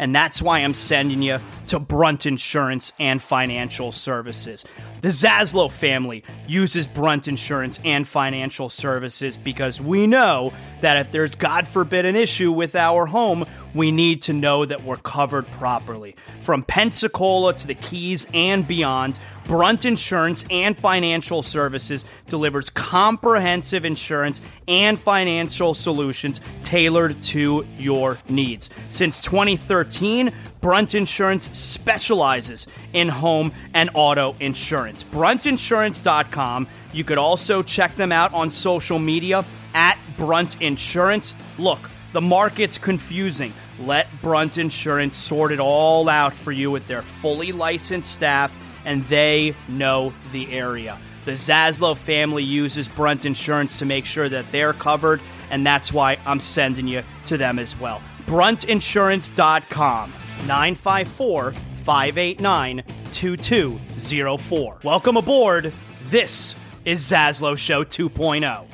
And that's why I'm sending you to Brunt Insurance and Financial Services. The Zaslow family uses Brunt Insurance and Financial Services because we know that if there's, God forbid, an issue with our home, we need to know that we're covered properly. From Pensacola to the Keys and beyond, Brunt Insurance and Financial Services delivers comprehensive insurance and financial solutions tailored to your needs. Since 2013, Brunt Insurance specializes in home and auto insurance. BruntInsurance.com. You could also check them out on social media at Brunt Insurance. Look, the market's confusing. Let Brunt Insurance sort it all out for you with their fully licensed staff, and they know the area. The Zaslow family uses Brunt Insurance to make sure that they're covered, and that's why I'm sending you to them as well. BruntInsurance.com, 954 589 2204. Welcome aboard. This is Zaslow Show 2.0.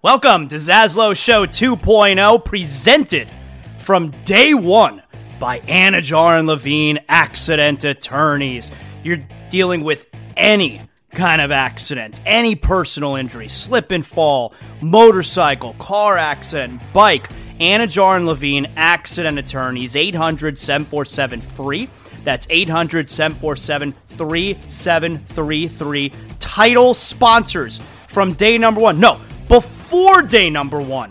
Welcome to Zaslow Show 2.0, presented from day one by Anidjar and Levine Accident Attorneys. You're dealing with any kind of accident, any personal injury, slip and fall, motorcycle, car accident, bike. Anidjar and Levine Accident Attorneys, 800 747 free. That's 800 747 3733. Title sponsors from day number one. No, before day number one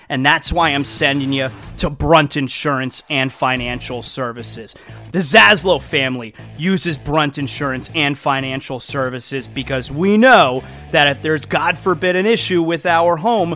And that's why I'm sending you to Brunt Insurance and Financial Services. The Zaslow family uses Brunt Insurance and Financial Services because we know that if there's, God forbid, an issue with our home,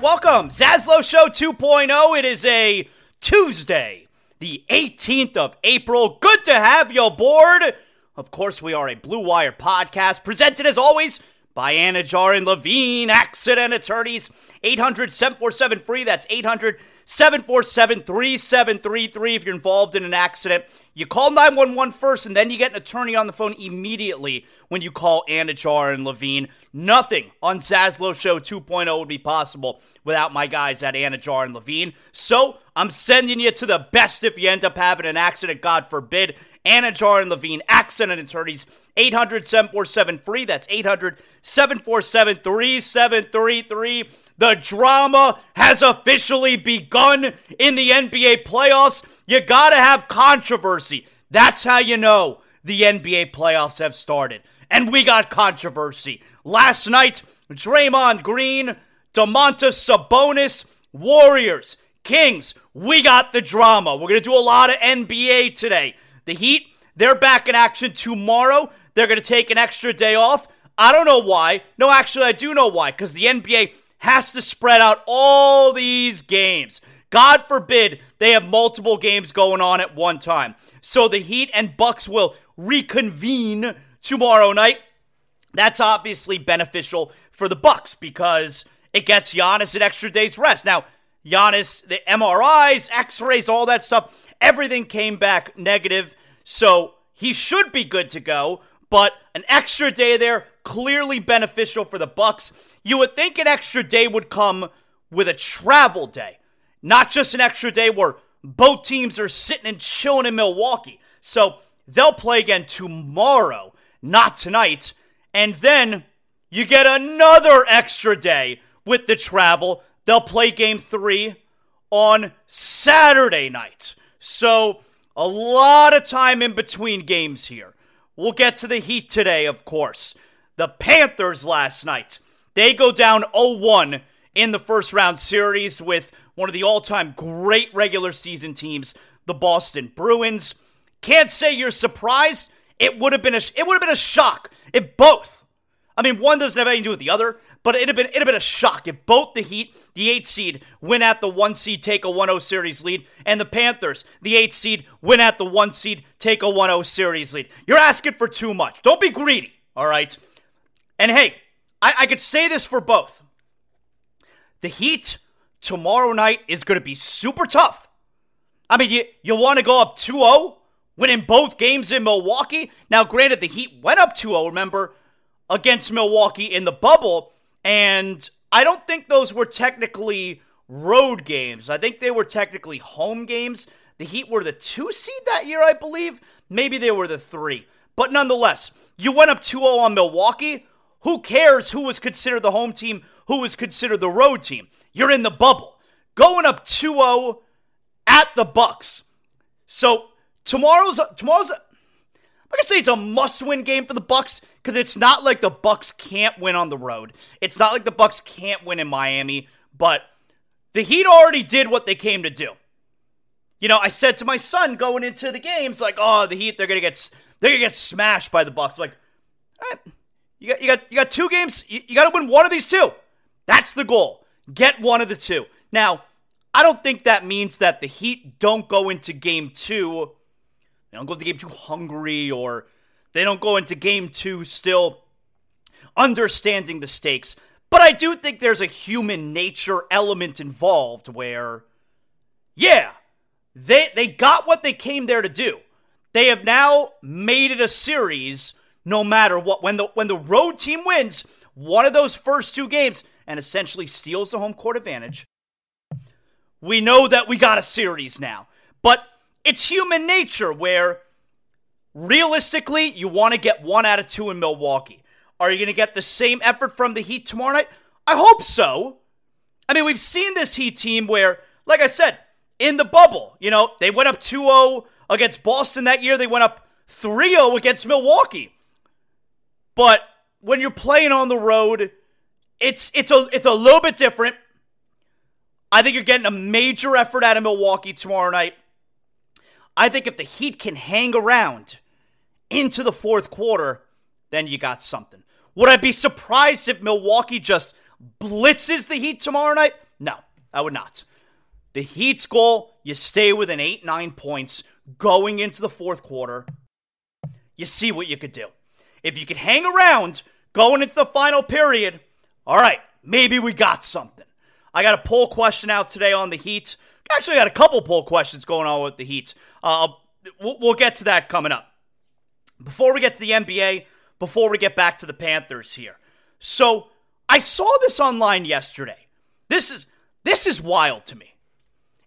welcome. Zaslow Show 2.0. It is a Tuesday, the 18th of April. Good to have you aboard. Of course, we are a Blue Wire podcast presented as always by Anidjar and Levine, accident attorneys. 800 747 free. That's 800 747 3733 if you're involved in an accident. You call 911 first, and then you get an attorney on the phone immediately when you call Anidjar and Levine. Nothing on Zaslow Show 2.0 would be possible without my guys at Anidjar and Levine. So I'm sending you to the best if you end up having an accident, God forbid. Anidjar and Levine, accident attorneys, 800 747 free. That's 800 747 3733. The drama has officially begun in the NBA playoffs. You got to have controversy. That's how you know the NBA playoffs have started. And we got controversy. Last night, Draymond Green, Domantas Sabonis, Warriors, Kings. We got the drama. We're going to do a lot of NBA today. The Heat, they're back in action tomorrow. They're going to take an extra day off. I don't know why. No, actually, I do know why. Because the NBA has to spread out all these games. God forbid they have multiple games going on at one time. So the Heat and Bucks will reconvene tomorrow night. That's obviously beneficial for the Bucks because it gets Giannis an extra day's rest. Now, Giannis, the MRIs, X-rays, all that stuff, everything came back negative. So he should be good to go, but an extra day there clearly beneficial for the Bucks. You would think an extra day would come with a travel day, not just an extra day where both teams are sitting and chilling in Milwaukee. So they'll play again tomorrow, not tonight. And then you get another extra day with the travel. They'll play game three on Saturday night. So a lot of time in between games here. We'll get to the Heat today, of course. The Panthers last night, they go down 0 1 in the first round series with one of the all time great regular season teams, the Boston Bruins. Can't say you're surprised. It would have been a it would have been a shock if both. I mean, one doesn't have anything to do with the other, but it'd have been it'd have been a shock if both the Heat, the eight seed, win at the one seed, take a 1-0 series lead, and the Panthers, the eight seed, win at the one seed, take a 1-0 series lead. You're asking for too much. Don't be greedy. All right. And hey, I, I could say this for both. The Heat tomorrow night is going to be super tough. I mean, you, you want to go up 2 0, winning both games in Milwaukee? Now, granted, the Heat went up 2 0, remember, against Milwaukee in the bubble, and I don't think those were technically road games. I think they were technically home games. The Heat were the two seed that year, I believe. Maybe they were the three. But nonetheless, you went up 2 0 on Milwaukee. Who cares who was considered the home team, who was considered the road team? You're in the bubble. Going up 2 0 at the Bucks. So tomorrow's tomorrow's I'm gonna say it's a must-win game for the Bucks because it's not like the Bucks can't win on the road. It's not like the Bucks can't win in Miami, but the Heat already did what they came to do. You know, I said to my son going into the games, like, "Oh, the Heat, they're gonna get they're gonna get smashed by the Bucks." I'm like, right, you got you got you got two games. You, you got to win one of these two. That's the goal. Get one of the two. Now, I don't think that means that the Heat don't go into game two. They don't go into game two hungry, or they don't go into game two still understanding the stakes. But I do think there's a human nature element involved where, yeah, they they got what they came there to do. They have now made it a series no matter what. When the when the road team wins one of those first two games and essentially steals the home court advantage, we know that we got a series now. But it's human nature where realistically you want to get one out of two in Milwaukee. Are you going to get the same effort from the Heat tomorrow night? I hope so. I mean, we've seen this Heat team where, like I said, in the bubble, you know, they went up 2 0 against Boston that year. They went up 3 0 against Milwaukee. But when you're playing on the road, it's it's a it's a little bit different. I think you're getting a major effort out of Milwaukee tomorrow night. I think if the Heat can hang around into the fourth quarter, then you got something. Would I be surprised if Milwaukee just blitzes the Heat tomorrow night? No, I would not. The Heat's goal, you stay within 8 9 points going into the fourth quarter. You see what you could do. If you could hang around going into the final period, all right, maybe we got something. I got a poll question out today on the Heat. Actually, got a couple poll questions going on with the Heat. Uh, we'll, we'll get to that coming up. Before we get to the NBA, before we get back to the Panthers here. So I saw this online yesterday. This is this is wild to me.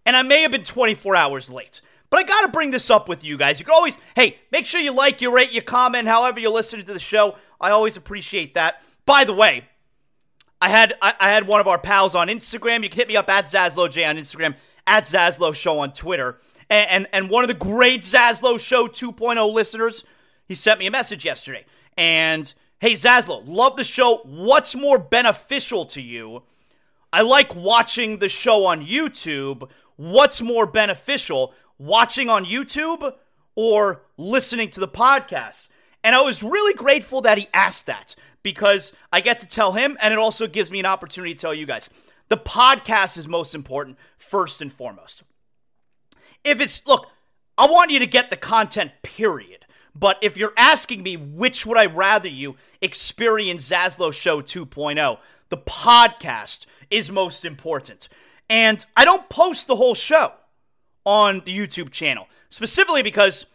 And I may have been 24 hours late. But I got to bring this up with you guys. You can always, hey, make sure you like, you rate, you comment, however you're listening to the show. I always appreciate that. By the way, I had I, I had one of our pals on Instagram. You can hit me up at Zaslow J on Instagram, at Zaslow Show on Twitter. And, and, and one of the great Zaslow Show 2.0 listeners, he sent me a message yesterday. And hey, Zaslow, love the show. What's more beneficial to you? I like watching the show on YouTube. What's more beneficial? watching on YouTube or listening to the podcast. And I was really grateful that he asked that because I get to tell him, and it also gives me an opportunity to tell you guys. The podcast is most important, first and foremost. If it's, look, I want you to get the content, period. But if you're asking me which would I rather you experience Zaslow Show 2.0, the podcast is most important. And I don't post the whole show on the YouTube channel, specifically because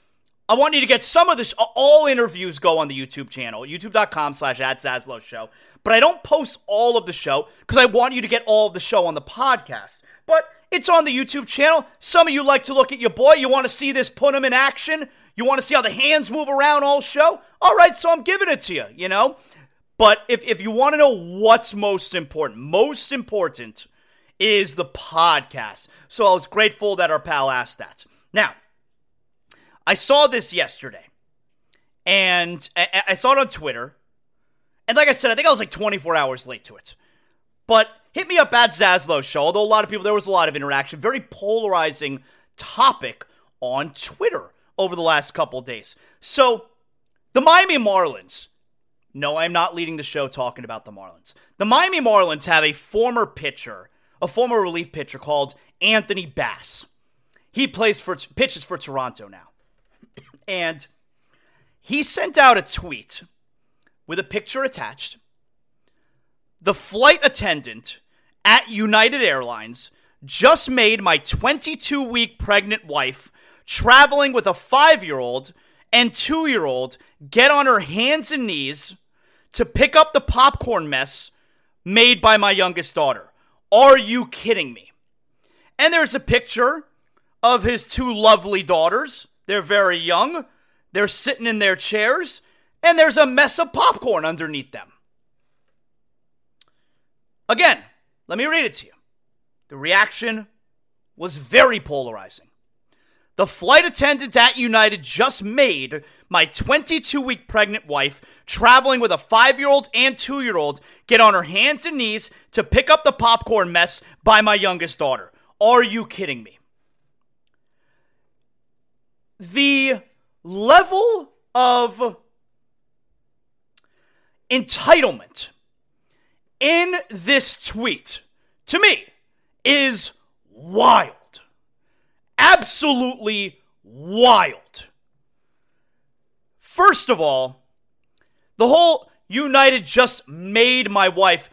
I want you to get some of this. All interviews go on the YouTube channel, youtube.com slash at Zaslow Show. But I don't post all of the show because I want you to get all of the show on the podcast. But it's on the YouTube channel. Some of you like to look at your boy. You want to see this put him in action. You want to see how the hands move around all show. All right, so I'm giving it to you, you know? But if, if you want to know what's most important, most important is the podcast. So I was grateful that our pal asked that. Now, I saw this yesterday, and I saw it on Twitter. And like I said, I think I was like 24 hours late to it. But hit me up at Zaslow Show. Although a lot of people, there was a lot of interaction. Very polarizing topic on Twitter over the last couple days. So, the Miami Marlins. No, I'm not leading the show talking about the Marlins. The Miami Marlins have a former pitcher, a former relief pitcher called Anthony Bass. He plays for pitches for Toronto now. And he sent out a tweet with a picture attached. The flight attendant at United Airlines just made my 22 week pregnant wife traveling with a five year old and two year old get on her hands and knees to pick up the popcorn mess made by my youngest daughter. Are you kidding me? And there's a picture of his two lovely daughters. They're very young. They're sitting in their chairs, and there's a mess of popcorn underneath them. Again, let me read it to you. The reaction was very polarizing. The flight attendant at United just made my 22 week pregnant wife, traveling with a five year old and two year old, get on her hands and knees to pick up the popcorn mess by my youngest daughter. Are you kidding me? The level of entitlement in this tweet, to me, is wild absolutely wild. First of all, the whole United just made my wife,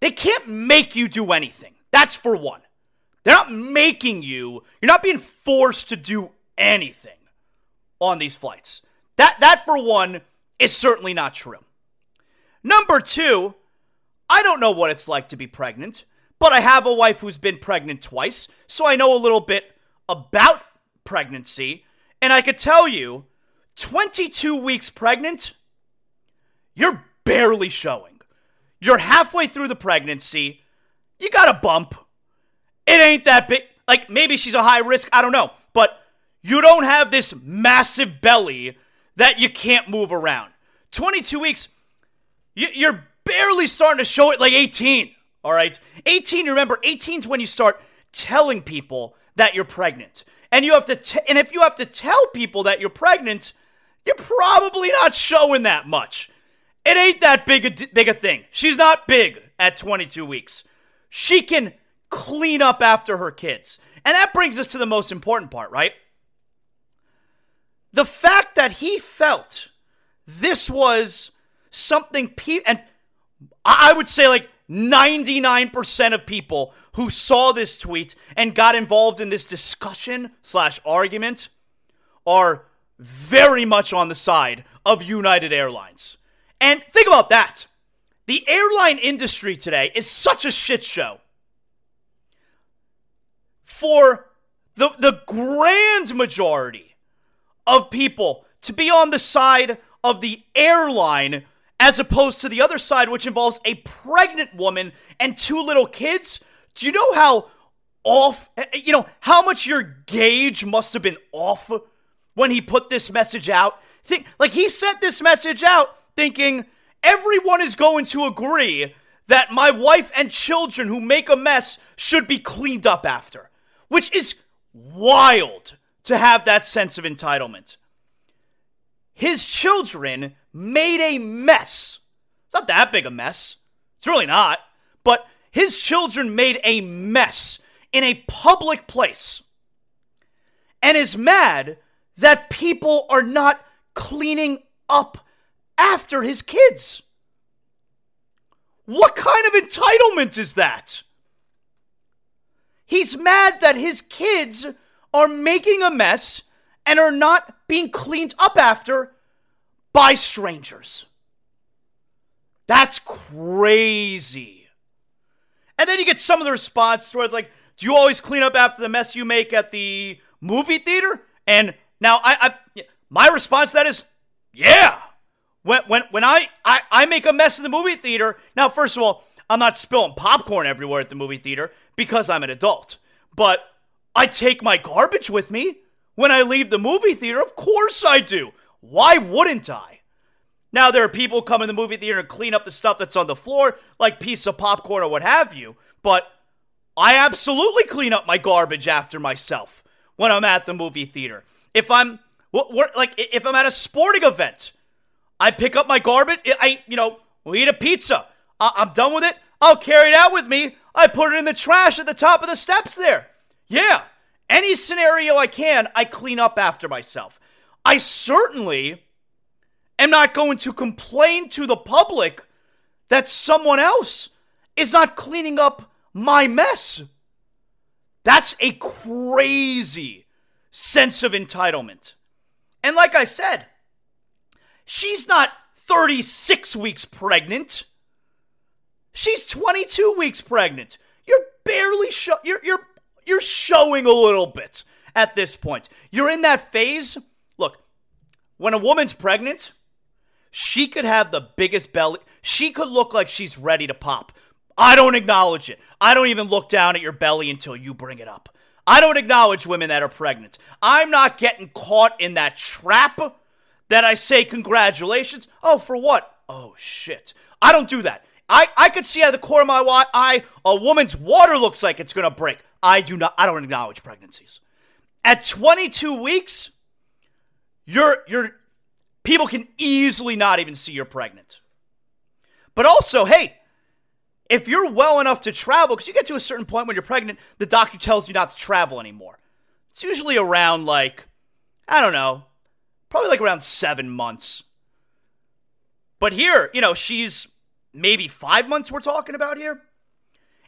they can't make you do anything. That's for one. They're not making you, you're not being forced to do anything on these flights. That that for one is certainly not true. Number 2, I don't know what it's like to be pregnant, but I have a wife who's been pregnant twice, so I know a little bit about pregnancy, and I could tell you 22 weeks pregnant, you're barely showing. You're halfway through the pregnancy, you got a bump. It ain't that big. Like maybe she's a high risk, I don't know. But you don't have this massive belly that you can't move around. 22 weeks, you're barely starting to show it like 18. All right. 18, remember, 18 is when you start telling people that you're pregnant. And you have to t- and if you have to tell people that you're pregnant, you're probably not showing that much. It ain't that big a big a thing. She's not big at 22 weeks. She can clean up after her kids. And that brings us to the most important part, right? The fact that he felt this was something pe- and I would say like 99% of people who saw this tweet and got involved in this discussion slash argument are very much on the side of United Airlines. And think about that. The airline industry today is such a shit show. For the, the grand majority of people to be on the side of the airline as opposed to the other side, which involves a pregnant woman and two little kids. Do you know how off, you know, how much your gauge must have been off when he put this message out? Think, like he sent this message out thinking everyone is going to agree that my wife and children who make a mess should be cleaned up after, which is wild to have that sense of entitlement. His children made a mess. It's not that big a mess. It's really not. But his children made a mess in a public place and is mad that people are not cleaning up after his kids. What kind of entitlement is that? He's mad that his kids are making a mess and are not being cleaned up after by strangers. That's crazy. And then you get some of the response where it's like, do you always clean up after the mess you make at the movie theater? And now I, I my response to that is, yeah. When when when I, I I make a mess in the movie theater, now first of all, I'm not spilling popcorn everywhere at the movie theater because I'm an adult. But I take my garbage with me when I leave the movie theater. Of course I do. Why wouldn't I? Now, there are people come in the movie theater and clean up the stuff that's on the floor, like piece of popcorn or what have you. but I absolutely clean up my garbage after myself when I'm at the movie theater. If I'm like if I'm at a sporting event, I pick up my garbage. I you know we eat a pizza. I'm done with it. I'll carry it out with me. I put it in the trash at the top of the steps there. Yeah, any scenario I can, I clean up after myself. I certainly am not going to complain to the public that someone else is not cleaning up my mess. That's a crazy sense of entitlement. And like I said, she's not 36 weeks pregnant. She's 22 weeks pregnant. You're barely show you're you're you're showing a little bit at this point. You're in that phase. When a woman's pregnant, she could have the biggest belly. She could look like she's ready to pop. I don't acknowledge it. I don't even look down at your belly until you bring it up. I don't acknowledge women that are pregnant. I'm not getting caught in that trap that I say congratulations. Oh, for what? Oh, shit. I don't do that. I, I could see out of the corner of my eye a woman's water looks like it's going to break. I do not, I don't acknowledge pregnancies. At 22 weeks, you're, you're, people can easily not even see you're pregnant. But also, hey, if you're well enough to travel, because you get to a certain point when you're pregnant, the doctor tells you not to travel anymore. It's usually around like, I don't know, probably like around seven months. But here, you know, she's maybe five months we're talking about here.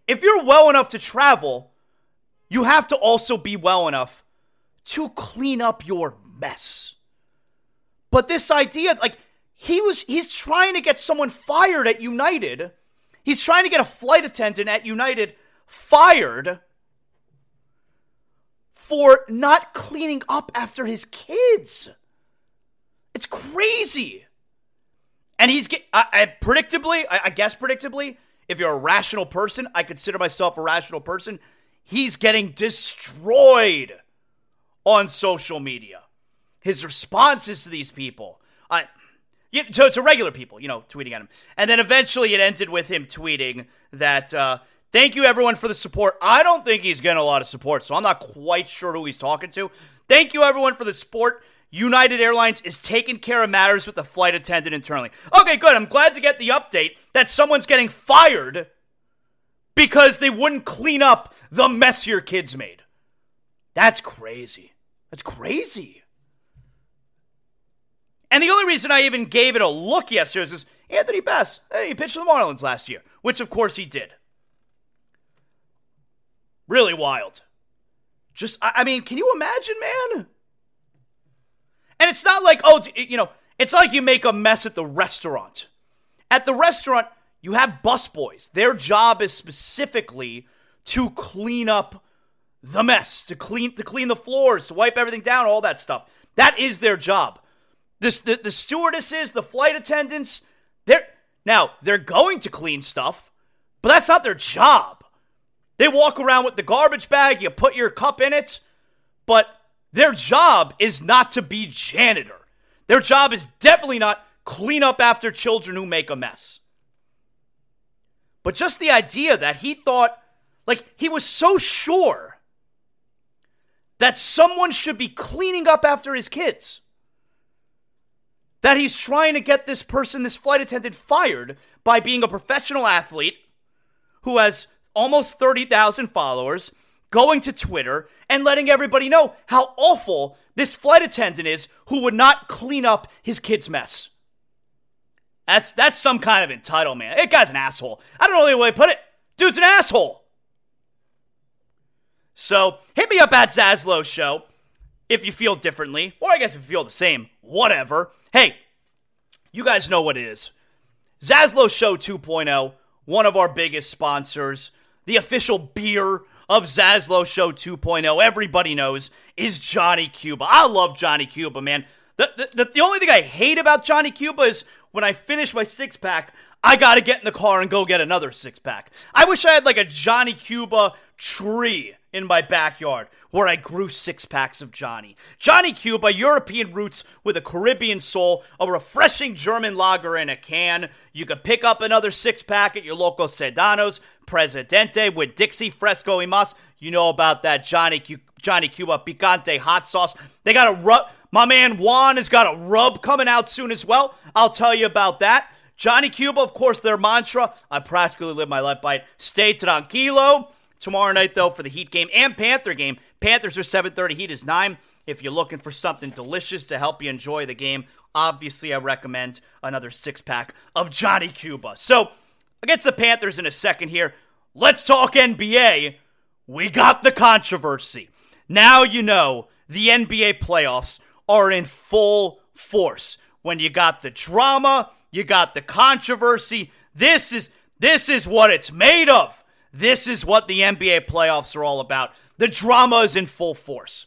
If you're well enough to travel, you have to also be well enough to clean up your mess. But this idea, like, he was, he's trying to get someone fired at United He's trying to get a flight attendant at United fired for not cleaning up after his kids. It's crazy. And he's get I, I predictably, I, I guess predictably, if you're a rational person, I consider myself a rational person. He's getting destroyed on social media. His responses to these people. I you, to, to regular people, you know, tweeting at him. And then eventually it ended with him tweeting that, uh, thank you everyone for the support. I don't think he's getting a lot of support, so I'm not quite sure who he's talking to. Thank you everyone for the support. United Airlines is taking care of matters with the flight attendant internally. Okay, good. I'm glad to get the update that someone's getting fired because they wouldn't clean up the mess your kids made. That's crazy. That's crazy. And the only reason I even gave it a look yesterday was Anthony Bass. Hey, he pitched for the Marlins last year, which of course he did. Really wild. Just, I mean, can you imagine, man? And it's not like, oh, you know, it's like you make a mess at the restaurant. At the restaurant, you have busboys. Their job is specifically to clean up the mess, to clean to clean the floors, to wipe everything down, all that stuff. That is their job. The, the stewardesses, the flight attendants, they're now they're going to clean stuff, but that's not their job. They walk around with the garbage bag, you put your cup in it, but their job is not to be janitor. Their job is definitely not clean up after children who make a mess. But just the idea that he thought, like, he was so sure that someone should be cleaning up after his kids that he's trying to get this person, this flight attendant, fired by being a professional athlete who has almost 30,000 followers, going to Twitter and letting everybody know how awful this flight attendant is who would not clean up his kid's mess. That's that's some kind of entitlement. That guy's an asshole. I don't know the way to put it. Dude's an asshole. So hit me up at Zaslow Show if you feel differently, or I guess if you feel the same, whatever. Hey, you guys know what it is. Zaslow Show 2.0, one of our biggest sponsors, the official beer of Zaslow Show 2.0, everybody knows, is Johnny Cuba. I love Johnny Cuba, man. The, the, the, the only thing I hate about Johnny Cuba is when I finish my six pack, I gotta get in the car and go get another six pack. I wish I had like a Johnny Cuba tree in my backyard where I grew six packs of Johnny. Johnny Cuba, European roots with a Caribbean soul, a refreshing German lager in a can. You could pick up another six pack at your local Sedano's, Presidente with Dixie Fresco y Mas. You know about that Johnny Q- Johnny Cuba Picante hot sauce. They got a rub. My man Juan has got a rub coming out soon as well. I'll tell you about that. Johnny Cuba, of course, their mantra. I practically live my life by it. Stay tranquilo. Tomorrow night, though, for the Heat game and Panther game. Panthers are 7:30. Heat is 9. If you're looking for something delicious to help you enjoy the game, obviously I recommend another six pack of Johnny Cuba. So, against the Panthers in a second here, let's talk NBA. We got the controversy. Now you know the NBA playoffs are in full force. When you got the drama, you got the controversy. This is this is what it's made of. This is what the NBA playoffs are all about. The drama is in full force.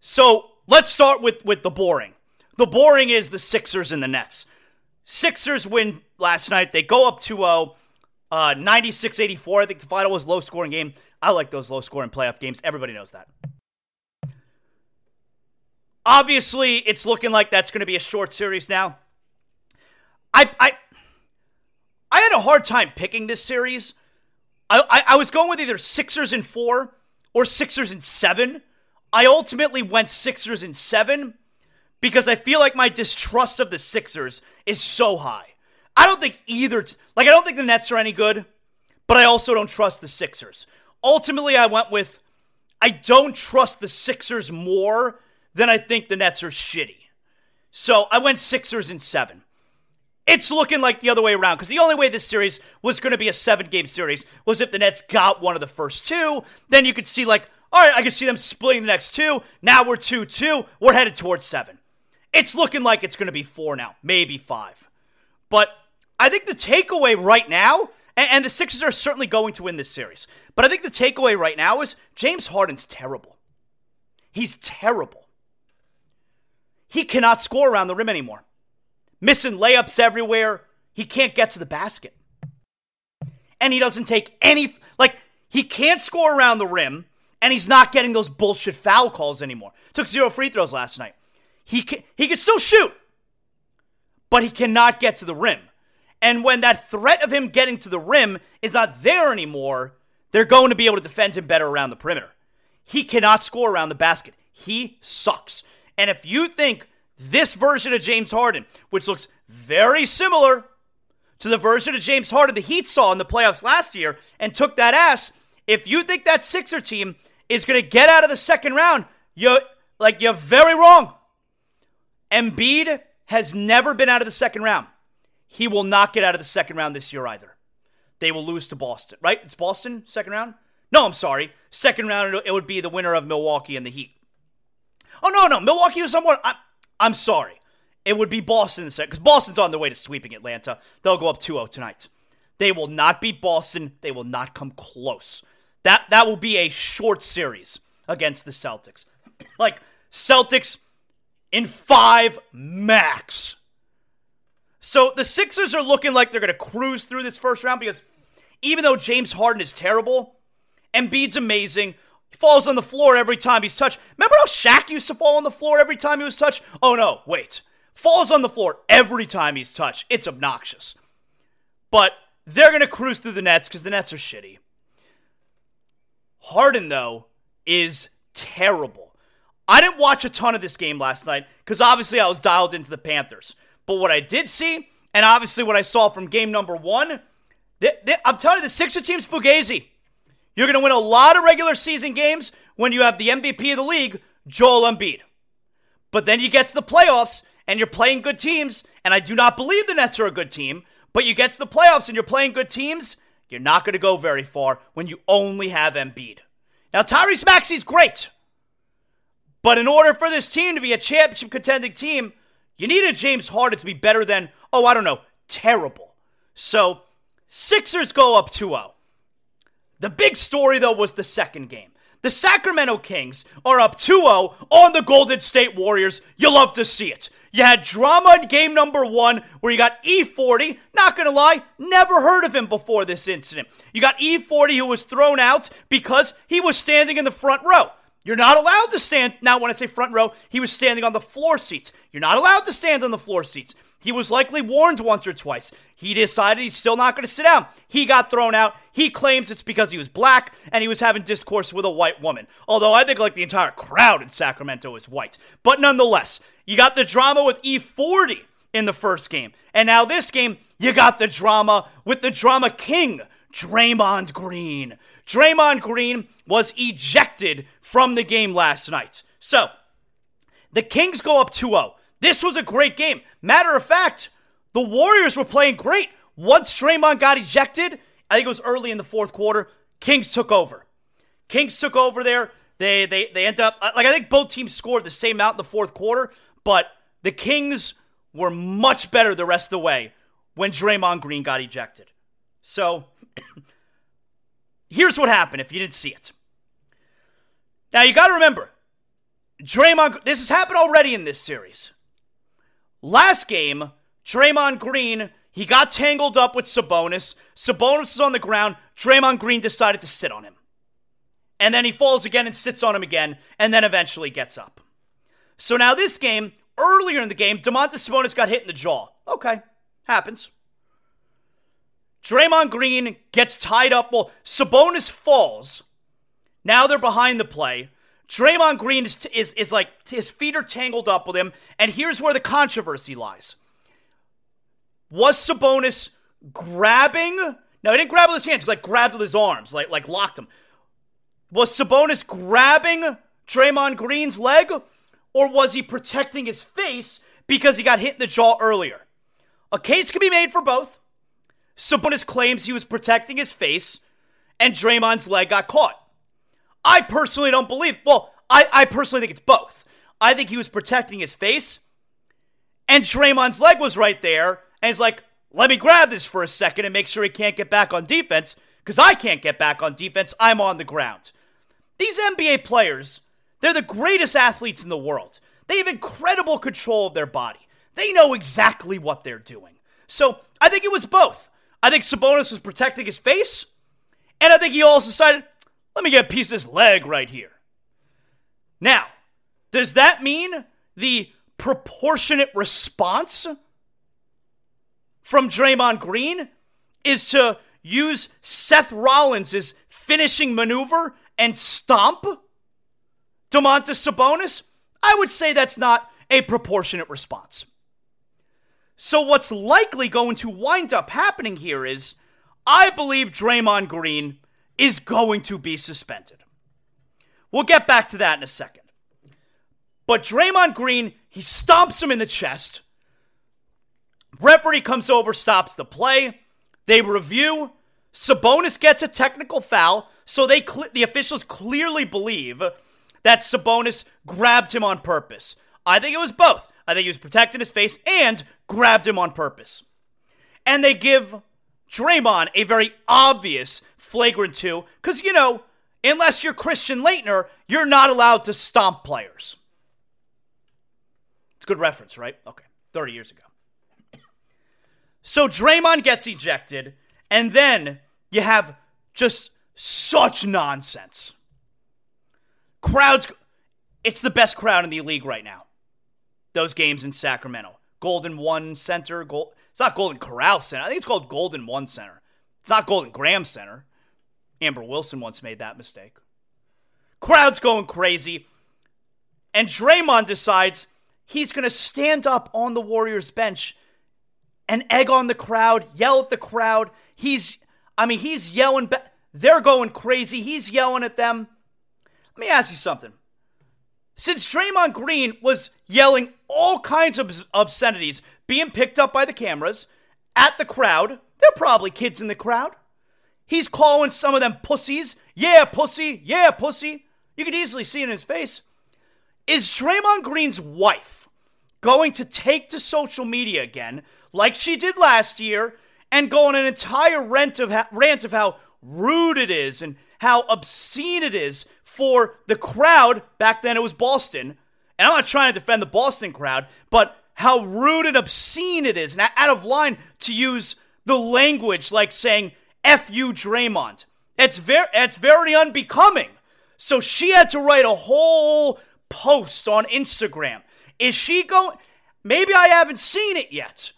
So let's start with, with the boring. The boring is the Sixers and the Nets. Sixers win last night. They go up 2 0, uh, 96 84. I think the final was low scoring game. I like those low scoring playoff games. Everybody knows that. Obviously, it's looking like that's going to be a short series now. I, I, I had a hard time picking this series. I, I, I was going with either Sixers and four or Sixers and seven. I ultimately went Sixers and seven because I feel like my distrust of the Sixers is so high. I don't think either, t- like, I don't think the Nets are any good, but I also don't trust the Sixers. Ultimately, I went with I don't trust the Sixers more than I think the Nets are shitty. So I went Sixers and seven. It's looking like the other way around because the only way this series was going to be a seven game series was if the Nets got one of the first two. Then you could see, like, all right, I can see them splitting the next two. Now we're 2 2. We're headed towards seven. It's looking like it's going to be four now, maybe five. But I think the takeaway right now, and, and the Sixers are certainly going to win this series, but I think the takeaway right now is James Harden's terrible. He's terrible. He cannot score around the rim anymore. Missing layups everywhere. He can't get to the basket. And he doesn't take any, like, he can't score around the rim and he's not getting those bullshit foul calls anymore. Took zero free throws last night. He can, he can still shoot, but he cannot get to the rim. And when that threat of him getting to the rim is not there anymore, they're going to be able to defend him better around the perimeter. He cannot score around the basket. He sucks. And if you think this version of James Harden, which looks very similar to the version of James Harden the Heat saw in the playoffs last year and took that ass, if you think that Sixer team is going to get out of the second round, you're like you're very wrong. Embiid has never been out of the second round. He will not get out of the second round this year either. They will lose to Boston, right? It's Boston second round. No, I'm sorry. Second round, it would be the winner of Milwaukee and the Heat. Oh no, no, Milwaukee was someone. I'm, I'm sorry. It would be Boston second because Boston's on their way to sweeping Atlanta. They'll go up 2-0 tonight. They will not beat Boston. They will not come close. That that will be a short series against the Celtics. like Celtics in 5 max. So the Sixers are looking like they're going to cruise through this first round because even though James Harden is terrible, Embiid's amazing. He falls on the floor every time he's touched. Remember how Shaq used to fall on the floor every time he was touched? Oh no, wait. Falls on the floor every time he's touched. It's obnoxious. But they're going to cruise through the Nets because the Nets are shitty. Harden, though, is terrible. I didn't watch a ton of this game last night because obviously I was dialed into the Panthers. But what I did see, and obviously what I saw from game number one, they, they, I'm telling you, the Sixer team's fugazi. You're going to win a lot of regular season games when you have the MVP of the league, Joel Embiid. But then you get to the playoffs and you're playing good teams, and I do not believe the Nets are a good team, but you get to the playoffs and you're playing good teams, you're not going to go very far when you only have Embiid. Now, Tyrese Maxey's great. But in order for this team to be a championship contending team, you need a James Harden to be better than, oh, I don't know, terrible. So, Sixers go up 2 0. The big story, though, was the second game. The Sacramento Kings are up 2 0 on the Golden State Warriors. You love to see it. You had drama in game number one where you got E40. Not gonna lie, never heard of him before this incident. You got E40 who was thrown out because he was standing in the front row. You're not allowed to stand. Now, when I say front row, he was standing on the floor seats. You're not allowed to stand on the floor seats. He was likely warned once or twice. He decided he's still not going to sit down. He got thrown out. He claims it's because he was black and he was having discourse with a white woman. Although I think like the entire crowd in Sacramento is white. But nonetheless, you got the drama with E40 in the first game. And now this game, you got the drama with the drama king, Draymond Green. Draymond Green was ejected from the game last night. So, the Kings go up 2 0. This was a great game. Matter of fact, the Warriors were playing great. Once Draymond got ejected, I think it was early in the fourth quarter, Kings took over. Kings took over there. They they they end up like I think both teams scored the same amount in the fourth quarter, but the Kings were much better the rest of the way when Draymond Green got ejected. So here's what happened if you didn't see it. Now you got to remember, Draymond. This has happened already in this series. Last game, Draymond Green he got tangled up with Sabonis. Sabonis is on the ground. Draymond Green decided to sit on him, and then he falls again and sits on him again, and then eventually gets up. So now this game, earlier in the game, Domantas Sabonis got hit in the jaw. Okay, happens. Draymond Green gets tied up. Well, Sabonis falls. Now they're behind the play. Draymond Green is, is, is like, his feet are tangled up with him. And here's where the controversy lies. Was Sabonis grabbing? No, he didn't grab with his hands. He like grabbed with his arms, like, like locked him. Was Sabonis grabbing Draymond Green's leg? Or was he protecting his face because he got hit in the jaw earlier? A case can be made for both. Sabonis claims he was protecting his face and Draymond's leg got caught. I personally don't believe. Well, I, I personally think it's both. I think he was protecting his face and Draymond's leg was right there and he's like, let me grab this for a second and make sure he can't get back on defense because I can't get back on defense. I'm on the ground. These NBA players, they're the greatest athletes in the world. They have incredible control of their body. They know exactly what they're doing. So I think it was both. I think Sabonis was protecting his face, and I think he also decided, let me get a piece of this leg right here. Now, does that mean the proportionate response from Draymond Green is to use Seth Rollins' finishing maneuver and stomp Domantas Sabonis? I would say that's not a proportionate response. So, what's likely going to wind up happening here is I believe Draymond Green is going to be suspended. We'll get back to that in a second. But Draymond Green, he stomps him in the chest. Referee comes over, stops the play. They review. Sabonis gets a technical foul, so they cl- the officials clearly believe that Sabonis grabbed him on purpose. I think it was both. I think he was protecting his face and grabbed him on purpose. And they give Draymond a very obvious flagrant two, because, you know, unless you're Christian Laettner, you're not allowed to stomp players. It's a good reference, right? Okay, 30 years ago. So Draymond gets ejected, and then you have just such nonsense. Crowds, it's the best crowd in the league right now those games in Sacramento. Golden One Center. Gold, it's not Golden Corral Center. I think it's called Golden One Center. It's not Golden Graham Center. Amber Wilson once made that mistake. Crowd's going crazy. And Draymond decides he's going to stand up on the Warriors bench and egg on the crowd, yell at the crowd. He's, I mean, he's yelling. They're going crazy. He's yelling at them. Let me ask you something. Since Draymond Green was yelling all kinds of obscenities being picked up by the cameras at the crowd, there are probably kids in the crowd. He's calling some of them pussies. Yeah, pussy. Yeah, pussy. You could easily see it in his face. Is Draymond Green's wife going to take to social media again, like she did last year, and go on an entire rant of, rant of how rude it is and how obscene it is for the crowd, back then it was Boston, and I'm not trying to defend the Boston crowd, but how rude and obscene it is and out of line to use the language like saying F you Draymond. It's very it's very unbecoming. So she had to write a whole post on Instagram. Is she going? Maybe I haven't seen it yet.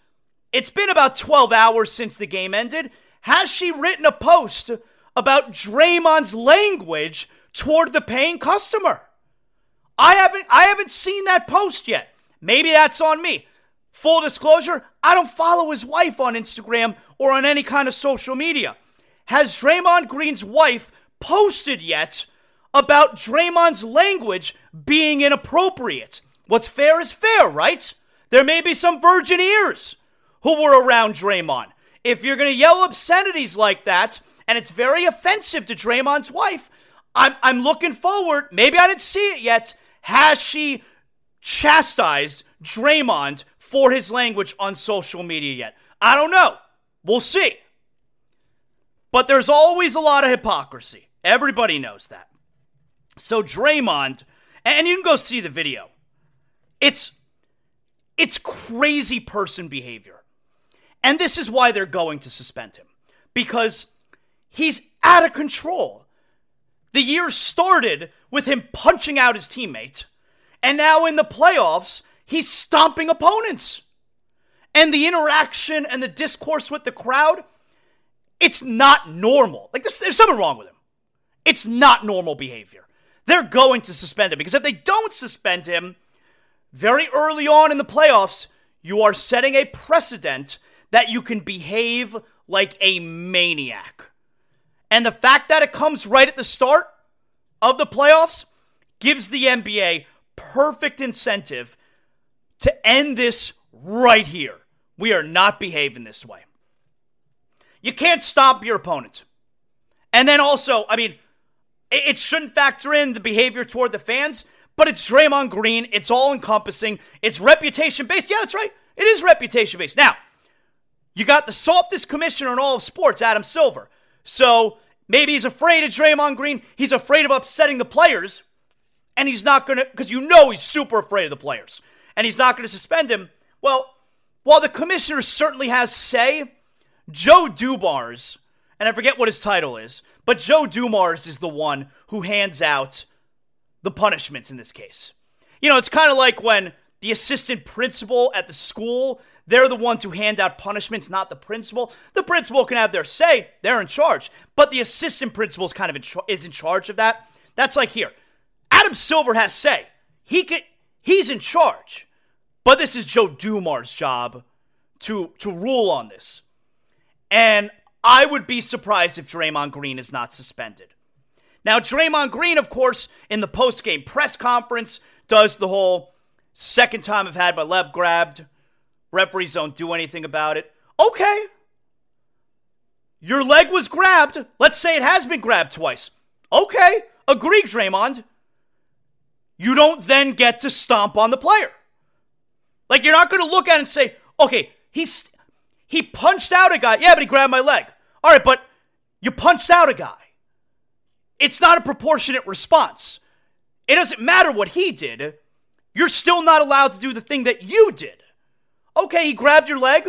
It's been about 12 hours since the game ended. Has she written a post about Draymond's language toward the paying customer? I haven't I haven't seen that post yet. Maybe that's on me. Full disclosure, I don't follow his wife on Instagram or on any kind of social media. Has Draymond Green's wife posted yet about Draymond's language being inappropriate? What's fair is fair, right? There may be some virgin ears who were around Draymond. If you're going to yell obscenities like that, and it's very offensive to Draymond's wife, I'm, I'm looking forward. Maybe I didn't see it yet. Has she chastised Draymond for his language on social media yet? I don't know. We'll see. But there's always a lot of hypocrisy. Everybody knows that. So Draymond, and you can go see the video. It's it's crazy person behavior. And this is why they're going to suspend him. Because he's out of control. The year started with him punching out his teammate, and now in the playoffs, he's stomping opponents. And the interaction and the discourse with the crowd, it's not normal. Like, there's, there's something wrong with him. It's not normal behavior. They're going to suspend him because if they don't suspend him very early on in the playoffs, you are setting a precedent that you can behave like a maniac. And the fact that it comes right at the start of the playoffs gives the NBA perfect incentive to end this right here. We are not behaving this way. You can't stop your opponent. And then also, I mean, it shouldn't factor in the behavior toward the fans, but it's Draymond Green. It's all encompassing. It's reputation based. Yeah, that's right. It is reputation based. Now, you got the softest commissioner in all of sports, Adam Silver. So maybe he's afraid of Draymond Green. He's afraid of upsetting the players. And he's not going to, because you know he's super afraid of the players. And he's not going to suspend him. Well, while the commissioner certainly has say, Joe Dumars, and I forget what his title is, but Joe Dumars is the one who hands out the punishments in this case. You know, it's kind of like when the assistant principal at the school they're the ones who hand out punishments, not the principal. The principal can have their say; they're in charge. But the assistant principal is kind of in char- is in charge of that. That's like here. Adam Silver has say. He can he's in charge. But this is Joe Dumars' job to to rule on this. And I would be surprised if Draymond Green is not suspended. Now, Draymond Green, of course, in the post-game press conference, does the whole second time I've had my leg grabbed. Referees don't do anything about it. Okay. Your leg was grabbed. Let's say it has been grabbed twice. Okay. Agree, Draymond. You don't then get to stomp on the player. Like, you're not going to look at it and say, okay, he's he punched out a guy. Yeah, but he grabbed my leg. All right, but you punched out a guy. It's not a proportionate response. It doesn't matter what he did. You're still not allowed to do the thing that you did. Okay, he grabbed your leg.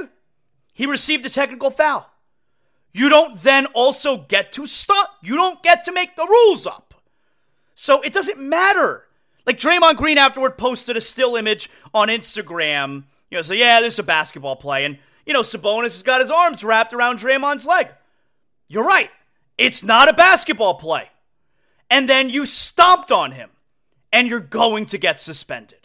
He received a technical foul. You don't then also get to stop. You don't get to make the rules up. So it doesn't matter. Like Draymond Green afterward posted a still image on Instagram. You know, so yeah, this is a basketball play. And, you know, Sabonis has got his arms wrapped around Draymond's leg. You're right. It's not a basketball play. And then you stomped on him. And you're going to get suspended.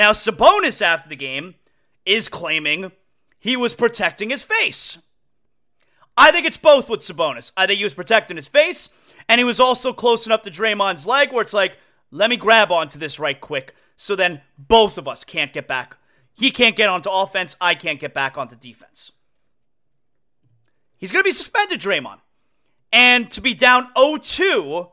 Now, Sabonis after the game is claiming he was protecting his face. I think it's both with Sabonis. I think he was protecting his face, and he was also close enough to Draymond's leg where it's like, let me grab onto this right quick, so then both of us can't get back. He can't get onto offense, I can't get back onto defense. He's going to be suspended, Draymond. And to be down 0 2,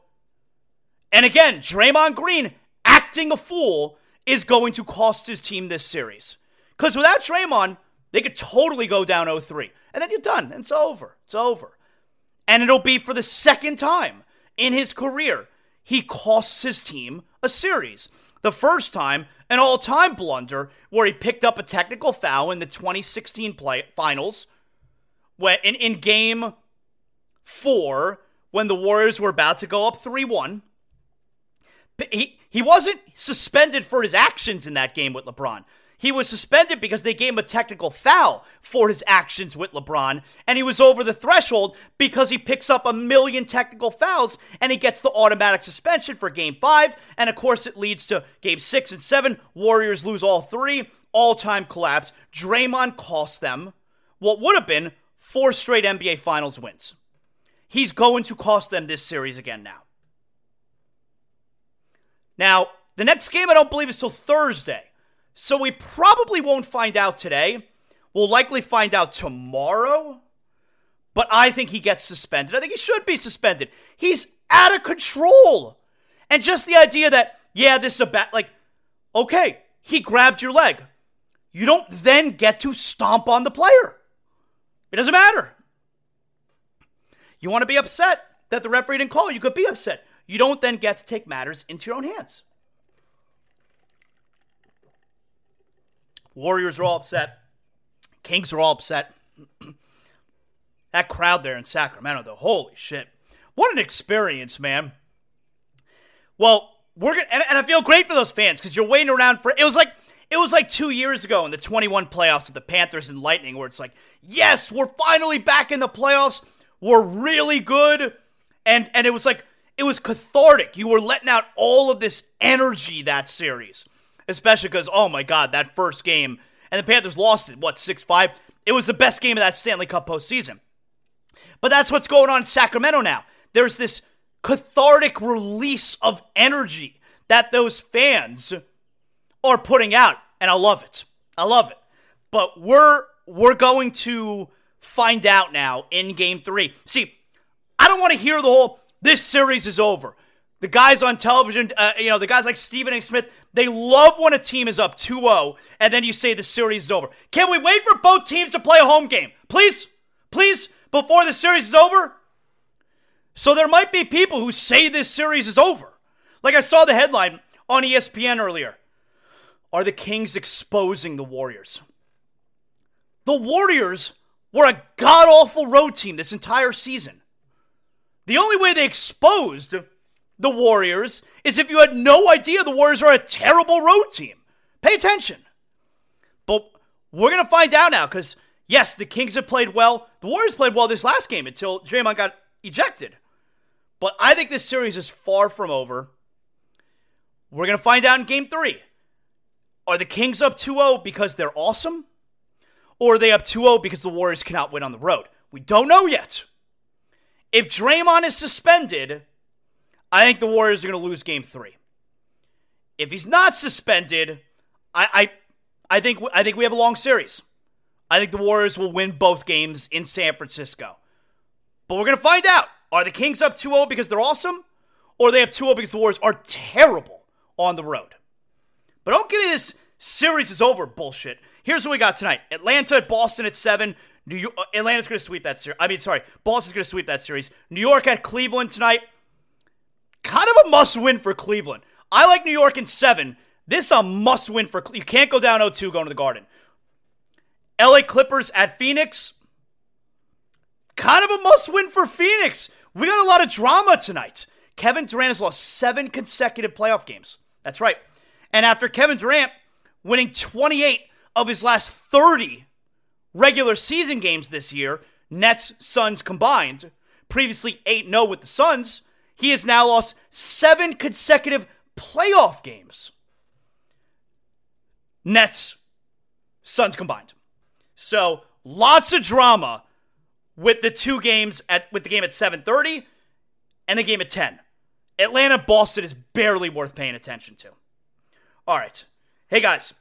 and again, Draymond Green acting a fool is going to cost his team this series. Because without Draymond, they could totally go down 0 3. And then you're done. It's over. It's over. And it'll be for the second time in his career. He costs his team a series. The first time, an all time blunder where he picked up a technical foul in the 2016 play, finals when, in, in game four when the Warriors were about to go up 3 1. He, he wasn't suspended for his actions in that game with LeBron. He was suspended because they gave him a technical foul for his actions with LeBron, and he was over the threshold because he picks up a million technical fouls and he gets the automatic suspension for game five. And of course, it leads to game six and seven. Warriors lose all three, all time collapse. Draymond cost them what would have been four straight NBA Finals wins. He's going to cost them this series again now. Now, the next game I don't believe is till Thursday. So we probably won't find out today. We'll likely find out tomorrow. But I think he gets suspended. I think he should be suspended. He's out of control. And just the idea that, yeah, this is a bad, like, okay, he grabbed your leg. You don't then get to stomp on the player. It doesn't matter. You want to be upset that the referee didn't call, you could be upset. You don't then get to take matters into your own hands. Warriors are all upset. Kings are all upset. that crowd there in Sacramento, though, holy shit. What an experience, man. Well, we're gonna, and, and I feel great for those fans because you're waiting around for it was like it was like two years ago in the 21 playoffs of the Panthers and Lightning, where it's like, yes, we're finally back in the playoffs. We're really good, and and it was like it was cathartic. You were letting out all of this energy that series, especially because, oh my God, that first game, and the Panthers lost it, what, 6 5? It was the best game of that Stanley Cup postseason. But that's what's going on in Sacramento now. There's this cathartic release of energy that those fans are putting out, and I love it. I love it. But we're we're going to find out now in game 3. See, I don't want to hear the whole this series is over. The guys on television, uh, you know, the guys like Stephen A. Smith, they love when a team is up 2 0 and then you say the series is over. Can we wait for both teams to play a home game? Please? Please? Before the series is over? So there might be people who say this series is over. Like I saw the headline on ESPN earlier. Are the Kings exposing the Warriors? The Warriors were a god awful road team this entire season. The only way they exposed the Warriors is if you had no idea the Warriors are a terrible road team. Pay attention. But we're going to find out now because, yes, the Kings have played well. The Warriors played well this last game until Draymond got ejected. But I think this series is far from over. We're going to find out in game three. Are the Kings up 2 0 because they're awesome? Or are they up 2 0 because the Warriors cannot win on the road? We don't know yet. If Draymond is suspended, I think the Warriors are going to lose game three. If he's not suspended, I, I, I think I think we have a long series. I think the Warriors will win both games in San Francisco. But we're going to find out. Are the Kings up 2 0 because they're awesome? Or they have 2 0 because the Warriors are terrible on the road? But don't give me this series is over bullshit. Here's what we got tonight Atlanta at Boston at 7. New York, uh, Atlanta's going to sweep that series. I mean, sorry, Boston's going to sweep that series. New York at Cleveland tonight. Kind of a must win for Cleveland. I like New York in seven. This a must win for you can't go down 0-2 going to the Garden. LA Clippers at Phoenix. Kind of a must win for Phoenix. We got a lot of drama tonight. Kevin Durant has lost seven consecutive playoff games. That's right. And after Kevin Durant winning 28 of his last 30 regular season games this year, Nets, Suns combined, previously 8 0 with the Suns, he has now lost seven consecutive playoff games. Nets, Suns combined. So lots of drama with the two games at with the game at 7:30 and the game at 10. Atlanta Boston is barely worth paying attention to. All right. Hey guys,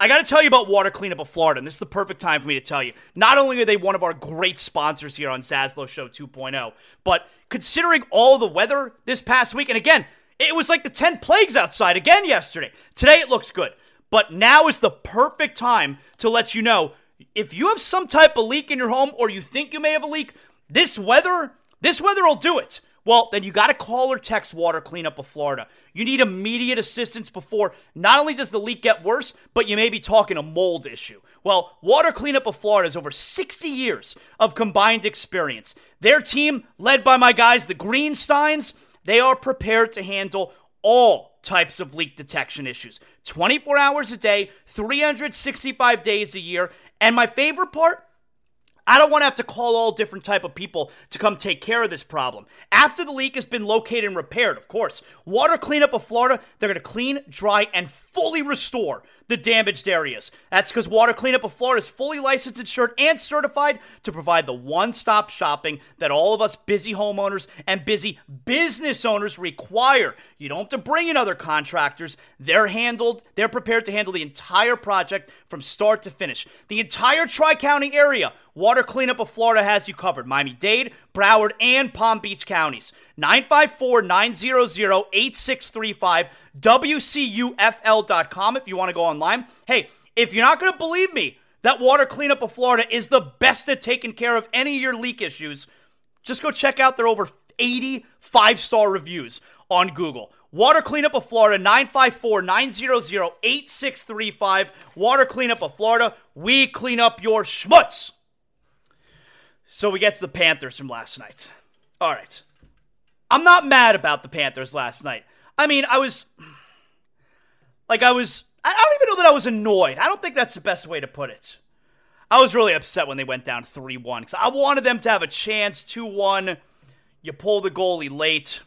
I got to tell you about Water Cleanup of Florida, and this is the perfect time for me to tell you. Not only are they one of our great sponsors here on Zaslow Show 2.0, but considering all the weather this past week, and again, it was like the 10 plagues outside again yesterday. Today it looks good. But now is the perfect time to let you know if you have some type of leak in your home or you think you may have a leak, this weather, this weather will do it. Well, then you got to call or text Water Cleanup of Florida. You need immediate assistance before not only does the leak get worse, but you may be talking a mold issue. Well, Water Cleanup of Florida has over 60 years of combined experience. Their team, led by my guys, the Greensteins, they are prepared to handle all types of leak detection issues 24 hours a day, 365 days a year. And my favorite part, I don't want to have to call all different type of people to come take care of this problem. After the leak has been located and repaired, of course, Water Cleanup of Florida, they're going to clean, dry, and fully restore the damaged areas. That's because Water Cleanup of Florida is fully licensed, insured, and certified to provide the one stop shopping that all of us busy homeowners and busy business owners require. You don't have to bring in other contractors. They're handled, they're prepared to handle the entire project from start to finish. The entire Tri County area, Water Cleanup of Florida has you covered. Miami Dade, Broward, and Palm Beach counties. 954 900 8635, WCUFL.com if you want to go online. Hey, if you're not going to believe me that Water Cleanup of Florida is the best at taking care of any of your leak issues, just go check out their over 80 five star reviews on Google. Water Cleanup of Florida, 954 900 8635. Water Cleanup of Florida, we clean up your schmutz. So we get to the Panthers from last night. All right. I'm not mad about the Panthers last night. I mean, I was like I was I don't even know that I was annoyed. I don't think that's the best way to put it. I was really upset when they went down 3-1 cuz I wanted them to have a chance 2-1. You pull the goalie late.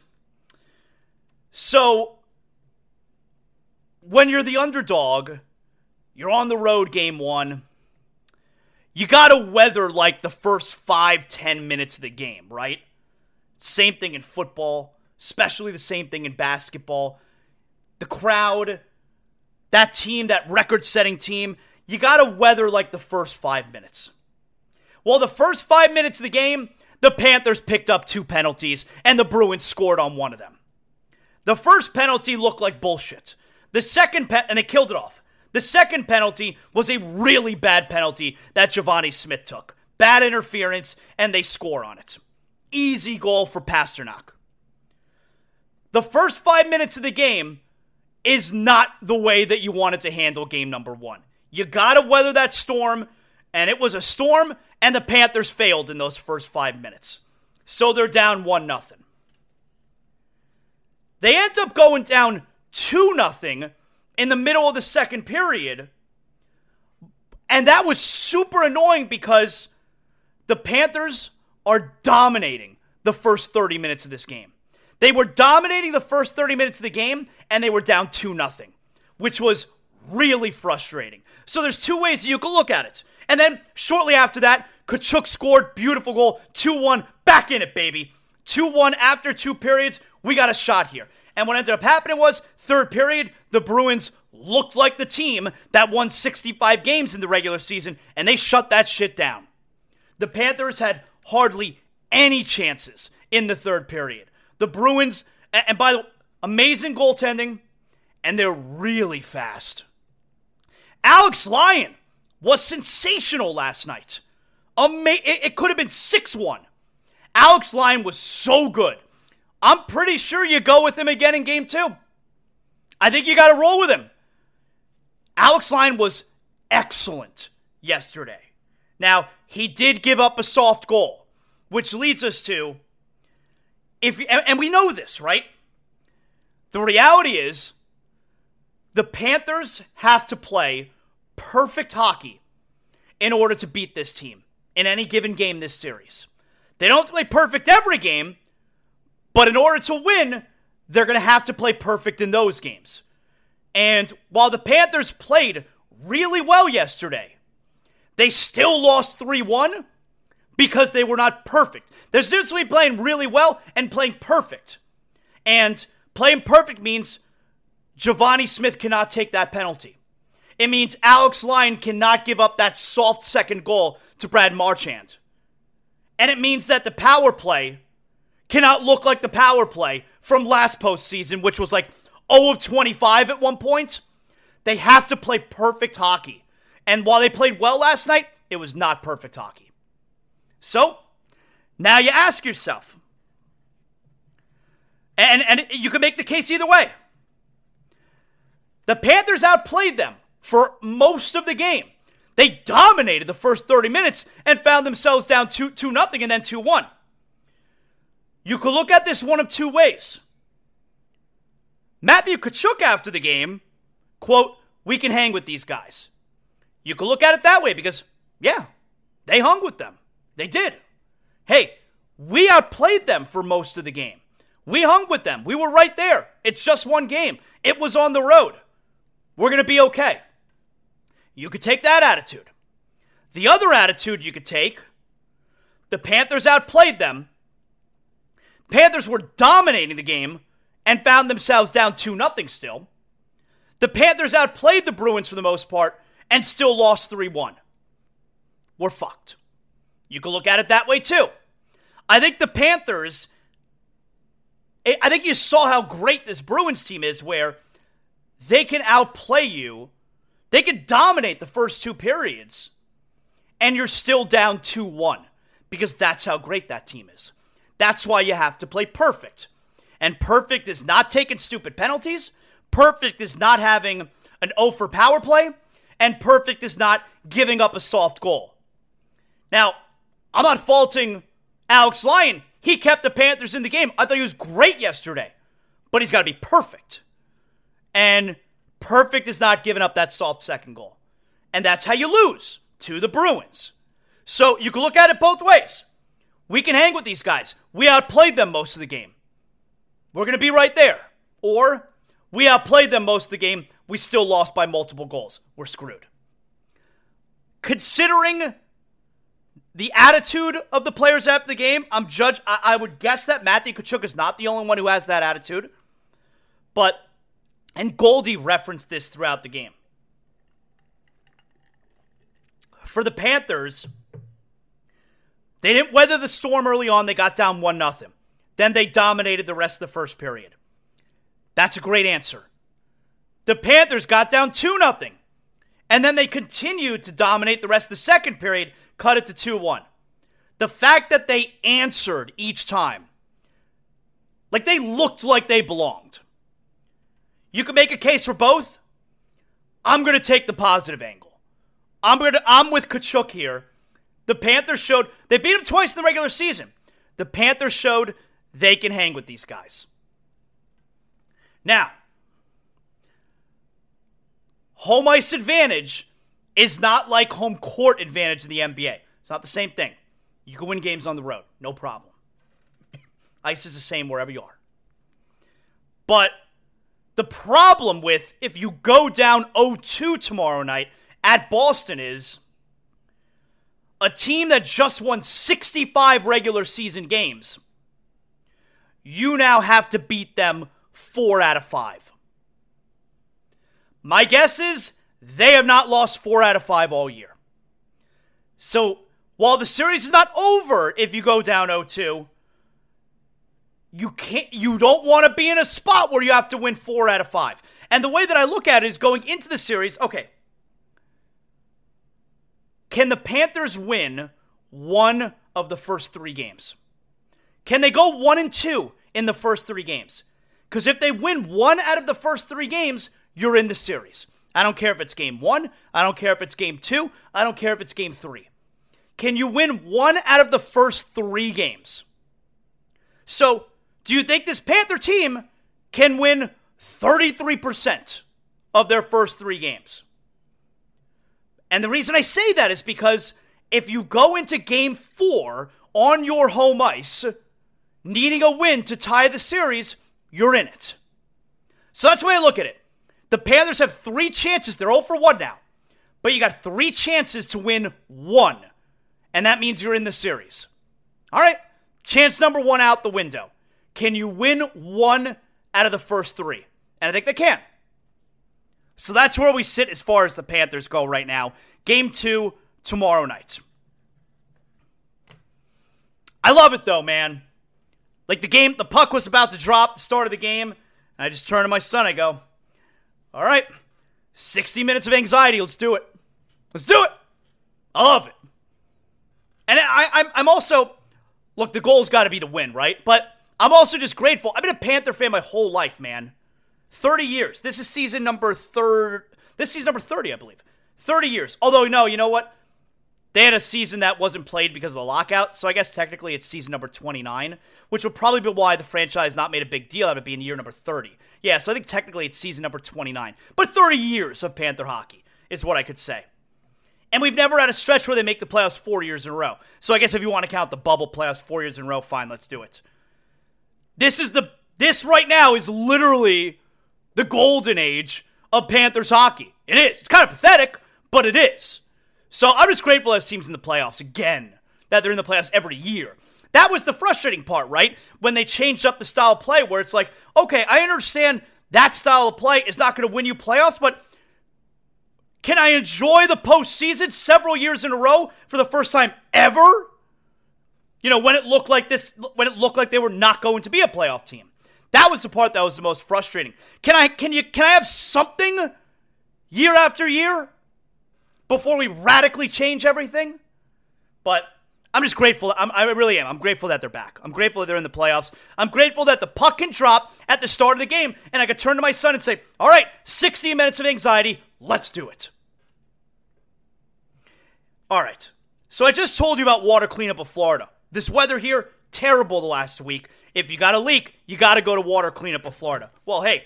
So when you're the underdog, you're on the road game 1. You got to weather like the first five, ten minutes of the game, right? Same thing in football, especially the same thing in basketball. The crowd, that team, that record setting team, you got to weather like the first five minutes. Well, the first five minutes of the game, the Panthers picked up two penalties, and the Bruins scored on one of them. The first penalty looked like bullshit. The second pe- and they killed it off. The second penalty was a really bad penalty that Givani Smith took. Bad interference, and they score on it. Easy goal for Pastrnak. The first five minutes of the game is not the way that you wanted to handle game number one. You got to weather that storm, and it was a storm, and the Panthers failed in those first five minutes. So they're down 1 nothing. They end up going down 2 nothing in the middle of the second period. And that was super annoying because the Panthers are dominating the first 30 minutes of this game. They were dominating the first 30 minutes of the game and they were down 2 nothing, which was really frustrating. So there's two ways that you can look at it. And then shortly after that, Tkachuk scored beautiful goal, 2-1, back in it baby. 2-1 after two periods, we got a shot here. And what ended up happening was, third period, the Bruins looked like the team that won 65 games in the regular season, and they shut that shit down. The Panthers had hardly any chances in the third period. The Bruins, and by the way, amazing goaltending, and they're really fast. Alex Lyon was sensational last night. Ama- it, could have been 6 1. Alex Lyon was so good. I'm pretty sure you go with him again in game two. I think you got to roll with him. Alex Lyon was excellent yesterday. Now, he did give up a soft goal, which leads us to if and we know this, right? The reality is the Panthers have to play perfect hockey in order to beat this team in any given game this series. They don't play perfect every game, but in order to win, they're going to have to play perfect in those games. And while the Panthers played really well yesterday, they still lost 3 1 because they were not perfect. There's difference between playing really well and playing perfect. And playing perfect means Givani Smith cannot take that penalty. It means Alex Lyon cannot give up that soft second goal to Brad Marchand. And it means that the power play cannot look like the power play from last postseason, which was like 0 of 25 at one point. They have to play perfect hockey. And while they played well last night, it was not perfect hockey. So, now you ask yourself, and, and you can make the case either way. The Panthers outplayed them for most of the game. They dominated the first 30 minutes and found themselves down 2 2 nothing and then 2 1. You could look at this one of two ways. Matthew Tkachuk after the game, quote, we can hang with these guys. You could look at it that way because, yeah, they hung with them. They did. Hey, we outplayed them for most of the game. We hung with them. We were right there. It's just one game. It was on the road. We're going to be okay. You could take that attitude. The other attitude you could take the Panthers outplayed them. Panthers were dominating the game and found themselves down 2 0 still. The Panthers outplayed the Bruins for the most part and still lost 3 1. We're fucked. You can look at it that way too. I think the Panthers, eh, I think you saw how great this Bruins team is where they can outplay you they can dominate the first two periods, and you're still down 2 1 because that's how great that team is. That's why you have to play perfect. And perfect is not taking stupid penalties, perfect is not having an O for power play, and perfect is not giving up a soft goal. Now, I'm not faulting Alex Lyon. He kept the Panthers in the game. I thought he was great yesterday, but he's got to be perfect. And Perfect is not giving up that soft second goal. And that's how you lose to the Bruins. So you can look at it both ways. We can hang with these guys. We outplayed them most of the game. We're going to be right there. Or we outplayed them most of the game. We still lost by multiple goals. We're screwed. Considering the attitude of the players after the game, I'm judge. I, I would guess that Matthew Tkachuk is not the only one who has that attitude. But and Goldie referenced this throughout the game. For the Panthers, they didn't weather the storm early on. They got down 1 0. Then they dominated the rest of the first period. That's a great answer. The Panthers got down 2 0. And then they continued to dominate the rest of the second period, cut it to 2 1. The fact that they answered each time, like they looked like they belonged. You can make a case for both. I'm going to take the positive angle. I'm going to I'm with Tkachuk here. The Panthers showed they beat them twice in the regular season. The Panthers showed they can hang with these guys. Now, home ice advantage is not like home court advantage in the NBA. It's not the same thing. You can win games on the road, no problem. Ice is the same wherever you are. But the problem with if you go down 0-2 tomorrow night at Boston is a team that just won 65 regular season games. You now have to beat them 4 out of 5. My guess is they have not lost 4 out of 5 all year. So, while the series is not over if you go down 0-2, you can't you don't want to be in a spot where you have to win 4 out of 5. And the way that I look at it is going into the series, okay. Can the Panthers win one of the first 3 games? Can they go 1 and 2 in the first 3 games? Cuz if they win one out of the first 3 games, you're in the series. I don't care if it's game one. I don't care if it's game two. I don't care if it's game three. Can you win one out of the first three games? So, do you think this Panther team can win 33% of their first three games? And the reason I say that is because if you go into game four on your home ice, needing a win to tie the series, you're in it. So that's the way I look at it. The Panthers have three chances. They're 0 for 1 now. But you got three chances to win one. And that means you're in the series. All right. Chance number one out the window. Can you win one out of the first three? And I think they can. So that's where we sit as far as the Panthers go right now. Game two tomorrow night. I love it though, man. Like the game, the puck was about to drop, the start of the game. I just turn to my son. I go, all right, 60 minutes of anxiety. Let's do it. Let's do it. I love it. And I, I'm, I'm also, look, the goal's got to be to win, right? But I'm also just grateful. I've been a Panther fan my whole life, man. 30 years. This is season number third. This season number 30, I believe. 30 years. Although, no, you know what? They had a season that wasn't played because of the lockout, so I guess technically it's season number 29, which would probably be why the franchise not made a big deal out of being year number 30. Yeah, so I think technically it's season number 29. But 30 years of Panther hockey is what I could say. And we've never had a stretch where they make the playoffs four years in a row. So I guess if you want to count the bubble playoffs four years in a row, fine, let's do it. This is the this right now is literally the golden age of Panthers hockey. It is. It's kind of pathetic, but it is. So I'm just grateful as teams in the playoffs again, that they're in the playoffs every year. That was the frustrating part, right? When they changed up the style of play, where it's like, okay, I understand that style of play is not going to win you playoffs, but can I enjoy the postseason several years in a row for the first time ever? You know, when it looked like this, when it looked like they were not going to be a playoff team. That was the part that was the most frustrating. Can I, can you, can I have something year after year? Before we radically change everything. But I'm just grateful. I'm, i really am. I'm grateful that they're back. I'm grateful that they're in the playoffs. I'm grateful that the puck can drop at the start of the game and I could turn to my son and say, All right, 60 minutes of anxiety. Let's do it. All right. So I just told you about water cleanup of Florida. This weather here, terrible the last week. If you got a leak, you got to go to water cleanup of Florida. Well, hey,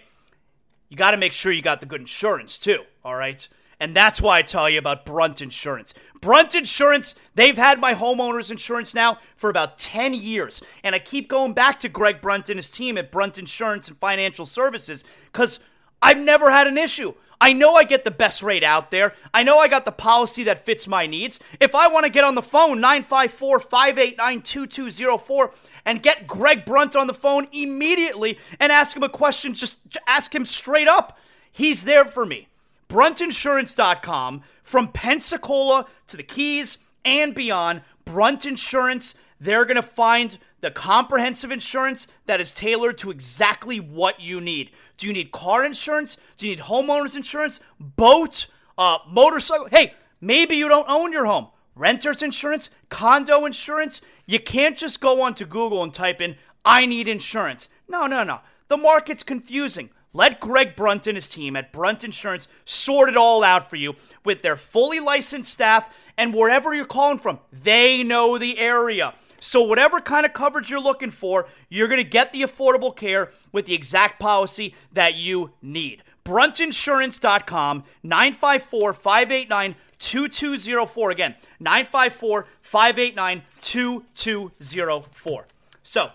you got to make sure you got the good insurance too. All right. And that's why I tell you about Brunt Insurance. Brunt Insurance, they've had my homeowner's insurance now for about 10 years. And I keep going back to Greg Brunt and his team at Brunt Insurance and Financial Services because I've never had an issue. I know I get the best rate out there. I know I got the policy that fits my needs. If I want to get on the phone, 954 589 2204, and get Greg Brunt on the phone immediately and ask him a question, just ask him straight up, he's there for me bruntinsurance.com from Pensacola to the Keys and beyond. Brunt Insurance, they're going to find the comprehensive insurance that is tailored to exactly what you need. Do you need car insurance? Do you need homeowners insurance? Boat? Uh, motorcycle? Hey, maybe you don't own your home. Renter's insurance? Condo insurance? You can't just go onto Google and type in, I need insurance. No, no, no. The market's confusing. Let Greg Brunt and his team at Brunt Insurance sort it all out for you with their fully licensed staff and wherever you're calling from. They know the area. So, whatever kind of coverage you're looking for, you're going to get the affordable care with the exact policy that you need. Bruntinsurance.com, 954 589 2204. Again, 954 589 2204. So,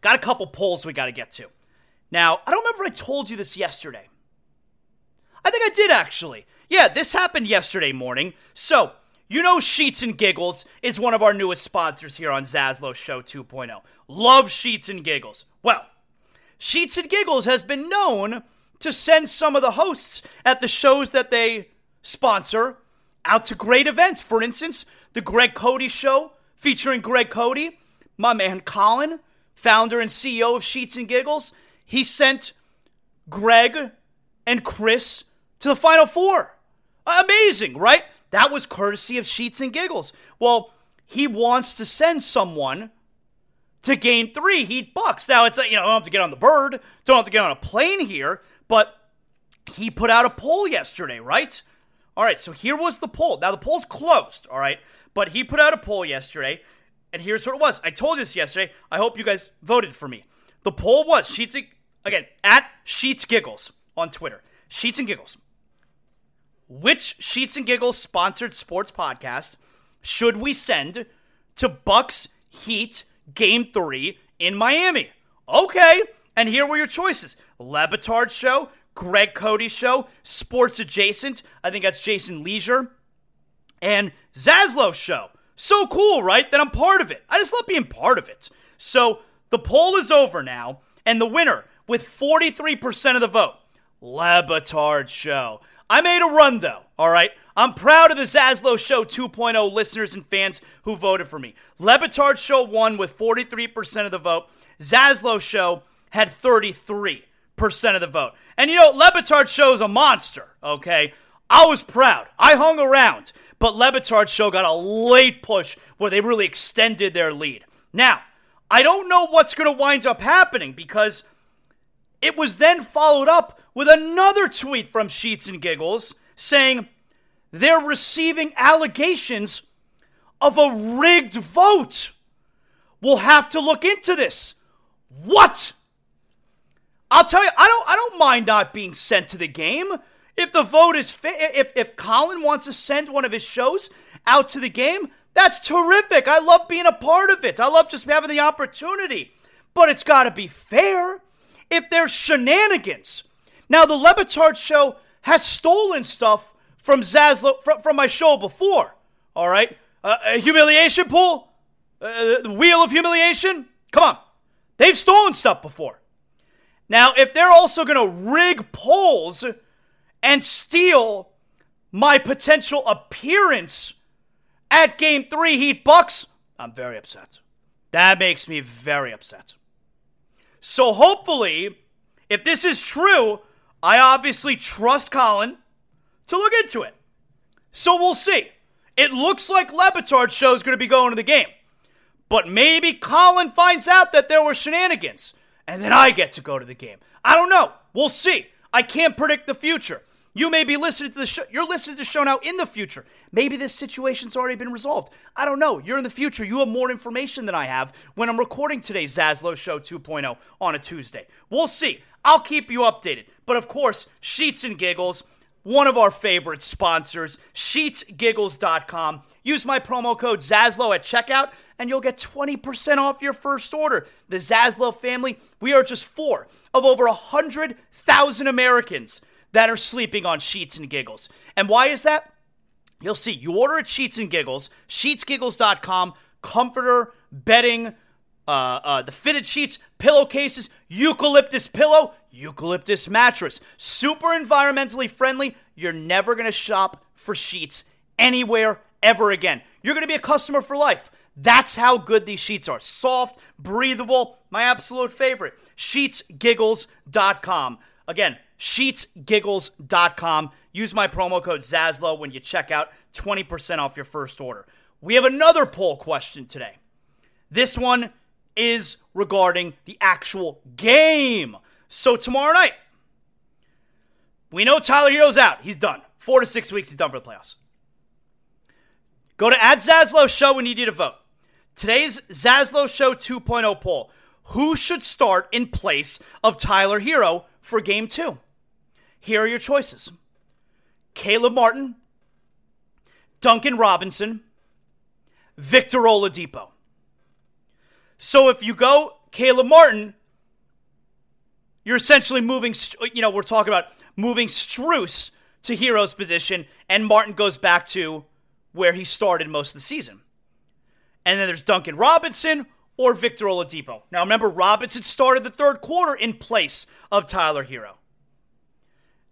got a couple polls we got to get to. Now, I don't remember I told you this yesterday. I think I did actually. Yeah, this happened yesterday morning. So, you know Sheets and Giggles is one of our newest sponsors here on Zaslow Show 2.0. Love Sheets and Giggles. Well, Sheets and Giggles has been known to send some of the hosts at the shows that they sponsor out to great events. For instance, the Greg Cody Show featuring Greg Cody, my man Colin, founder and CEO of Sheets and Giggles, he sent Greg and Chris to the Final Four. Amazing, right? That was courtesy of Sheets and Giggles. Well, he wants to send someone to game three, Heat Bucks. Now, it's like, you know, I don't have to get on the bird, don't have to get on a plane here, but he put out a poll yesterday, right? All right, so here was the poll. Now the poll's closed, all right, but he put out a poll yesterday, and here's what it was. I told you this yesterday. I hope you guys voted for me. The poll was Sheets and, again at Sheets Giggles on Twitter. Sheets and Giggles. Which Sheets and Giggles sponsored sports podcast should we send to Bucks Heat Game Three in Miami? Okay, and here were your choices: Le Batard Show, Greg Cody Show, Sports Adjacent. I think that's Jason Lieser. And Zaslow Show. So cool, right? That I'm part of it. I just love being part of it. So the poll is over now, and the winner with 43% of the vote, Le Batard Show. I made a run though, all right? I'm proud of the Zaslow Show 2.0 listeners and fans who voted for me. Le Batard Show won with 43% of the vote. Zaslow Show had 33% of the vote. And you know, Le Show is a monster, okay? I was proud. I hung around. But Le Batard Show got a late push where they really extended their lead. Now, I don't know what's going to wind up happening because it was then followed up with another tweet from Sheets and Giggles saying they're receiving allegations of a rigged vote. We'll have to look into this. What? I'll tell you, I don't I don't mind not being sent to the game. If the vote is fa- if if Colin wants to send one of his shows out to the game, that's terrific. I love being a part of it. I love just having the opportunity. But it's got to be fair. If there's shenanigans. Now the Le show has stolen stuff from Zaslow from, from my show before. All right? Uh, a humiliation pool? Uh, the wheel of humiliation? Come on. They've stolen stuff before. Now, if they're also going to rig polls and steal my potential appearance at game three Heat Bucks, I'm very upset. That makes me very upset. So hopefully, if this is true, I obviously trust Colin to look into it. So we'll see. It looks like Le Batard show is going to be going to the game. But maybe Colin finds out that there were shenanigans and then I get to go to the game. I don't know. We'll see. I can't predict the future. You may be listening to the show. You're listening to the show now in the future. Maybe this situation's already been resolved. I don't know. You're in the future. You have more information than I have when I'm recording today's Zaslow Show 2.0 on a Tuesday. We'll see. I'll keep you updated. But of course, Sheets and Giggles, one of our favorite sponsors, sheetsgiggles.com. Use my promo code Zaslow at checkout and you'll get 20% off your first order. The Zaslow family, we are just four of over 100,000 Americans that are sleeping on Sheets and Giggles. And why is that? You'll see. You order at Sheets and Giggles, sheetsgiggles.com, comforter, bedding, uh, uh, the fitted sheets, pillowcases, eucalyptus pillow, eucalyptus mattress. Super environmentally friendly. You're never going to shop for sheets anywhere ever again. You're going to be a customer for life. That's how good these sheets are. Soft, breathable, my absolute favorite. Sheetsgiggles.com. Again, sheetsgiggles.com. Use my promo code Zaslow when you check out, 20% off your first order. We have another poll question today. This one is regarding the actual game. So tomorrow night, we know Tyler Herro's out. He's done. Four to six weeks, he's done for the playoffs. Go to at Zaslow Show when you need a vote. Today's Zaslow Show 2.0 poll Who should start in place of Tyler Herro for game two? Here are your choices Caleb Martin, Duncan Robinson, Victor Oladipo. So if you go Caleb Martin, you're essentially moving, you know, we're talking about moving Strus to Herro's position, and Martin goes back to where he started most of the season. And then there's Duncan Robinson or Victor Oladipo. Now remember, Robinson started the third quarter in place of Tyler Herro.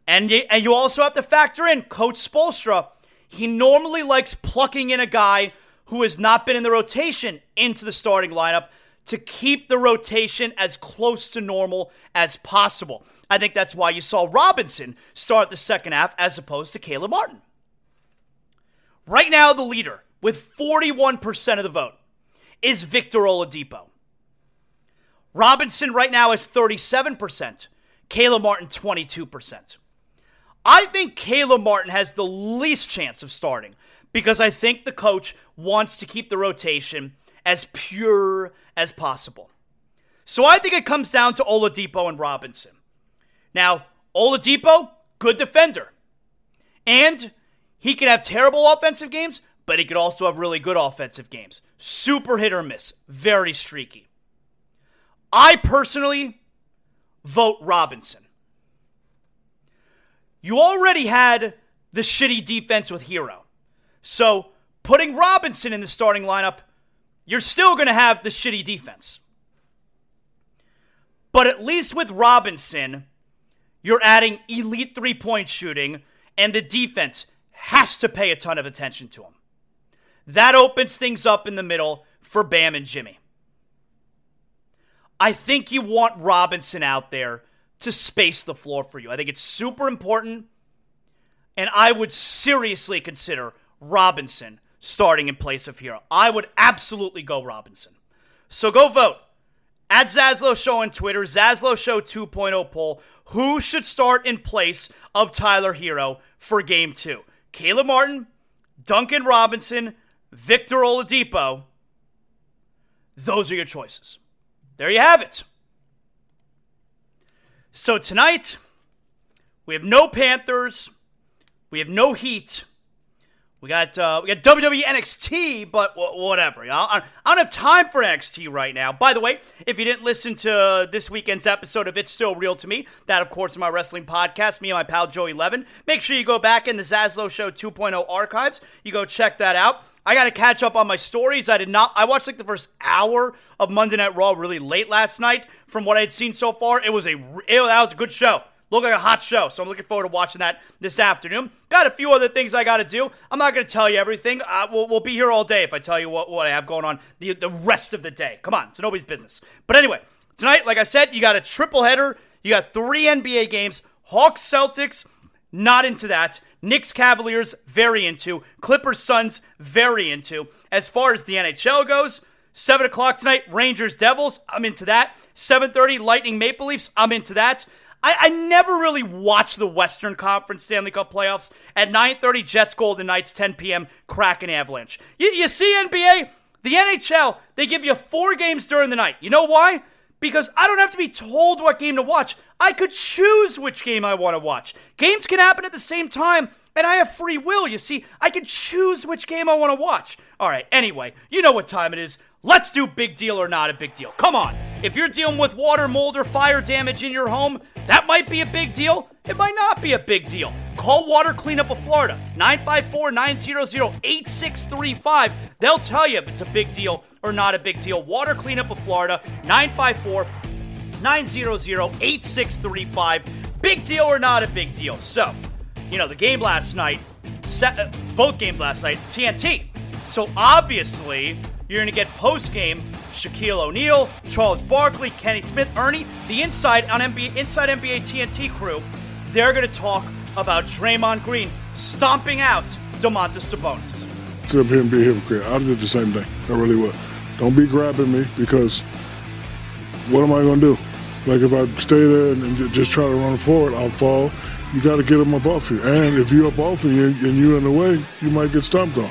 And you, and you also have to factor in Coach Spoelstra. He normally likes plucking in a guy who has not been in the rotation into the starting lineup to keep the rotation as close to normal as possible. I think that's why you saw Robinson start the second half as opposed to Caleb Martin. Right now, the leader with 41% of the vote is Victor Oladipo. Robinson right now is 37%, Caleb Martin 22%. I think Caleb Martin has the least chance of starting because I think the coach wants to keep the rotation as pure as possible. So I think it comes down to Oladipo and Robinson. Now, Oladipo, good defender. And he can have terrible offensive games, but he could also have really good offensive games. Super hit or miss, very streaky. I personally vote Robinson. You already had the shitty defense with Herro. So putting Robinson in the starting lineup, you're still going to have the shitty defense. But at least with Robinson, you're adding elite three point shooting, and the defense has to pay a ton of attention to him. That opens things up in the middle for Bam and Jimmy. I think you want Robinson out there to space the floor for you. I think it's super important. And I would seriously consider Robinson starting in place of Herro. I would absolutely go Robinson. So go vote. At Zaslow Show on Twitter, Zaslow Show 2.0 poll. Who should start in place of Tyler Herro for game two? Caleb Martin, Duncan Robinson, Victor Oladipo. Those are your choices. There you have it. So tonight, we have no Panthers, we have no Heat. We got uh, we got WWE NXT, but w- whatever. I, don't have time for NXT right now. By the way, if you didn't listen to this weekend's episode of It's Still Real to Me, that of course is my wrestling podcast, me and my pal Joey Levin. Make sure you go back in the Zaslow Show 2.0 archives. You go check that out. I got to catch up on my stories. I did not. I watched like the first hour of Monday Night Raw really late last night. From what I had seen so far, it was a it, that was a good show. Looked like a hot show, so I'm looking forward to watching that this afternoon. Got a few other things I got to do. I'm not going to tell you everything. Uh, we'll, we'll, be here all day if I tell you what, what I have going on the, the rest of the day. Come on, it's nobody's business. But anyway, tonight, like I said, you got a triple header. You got three NBA games. Hawks, Celtics, not into that. Knicks, Cavaliers, very into. Clippers, Suns, very into. As far as the NHL goes, 7 o'clock tonight, Rangers, Devils, I'm into that. 7.30, Lightning, Maple Leafs, I'm into that. I, I never really watched the Western Conference Stanley Cup playoffs. At 9.30, Jets, Golden Knights, 10 p.m., Kraken, Avalanche. You, you see NBA? The NHL, they give you four games during the night. You know why? Because I don't have to be told what game to watch. I could choose which game I want to watch. Games can happen at the same time, and I have free will. You see, I can choose which game I want to watch. All right, anyway, you know what time it is. Let's do big deal or not a big deal. Come on. If you're dealing with water, mold, or fire damage in your home, that might be a big deal. It might not be a big deal. Call Water Cleanup of Florida, 954 900 8635. They'll tell you if it's a big deal or not a big deal. Water Cleanup of Florida, 954 900 8635. Big deal or not a big deal. So, you know, the game last night, uh, both games last night, TNT. So obviously, you're going to get post game Shaquille O'Neal, Charles Barkley, Kenny Smith, Ernie, the inside on NBA inside NBA TNT crew. They're going to talk about Draymond Green stomping out Domantas Sabonis. Here and be a hypocrite. I did the same thing. I really would. Don't be grabbing me because what am I going to do? Like if I stay there and just try to run forward, I'll fall. You got to get up off you. And if you're off you and you're in the way, you might get stomped on.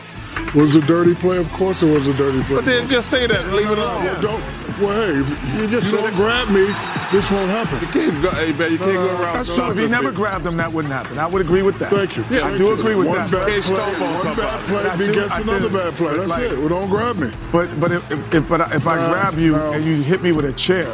Was a dirty play? Of course it was a dirty play. But then just say that and leave it alone. Well, don't. Well, hey, if you just you don't grab me, this won't happen. You can't go, hey, man, you can't go around. That's true. If he never grabbed him, that wouldn't happen. I would agree with that. Thank you. Yeah, I do agree with one that. Bad play, one somebody. bad play I do- begets I another do. bad play. That's Like- it. Well, don't grab me. But but if if, if, I, if I No, grab you no. and you hit me with a chair,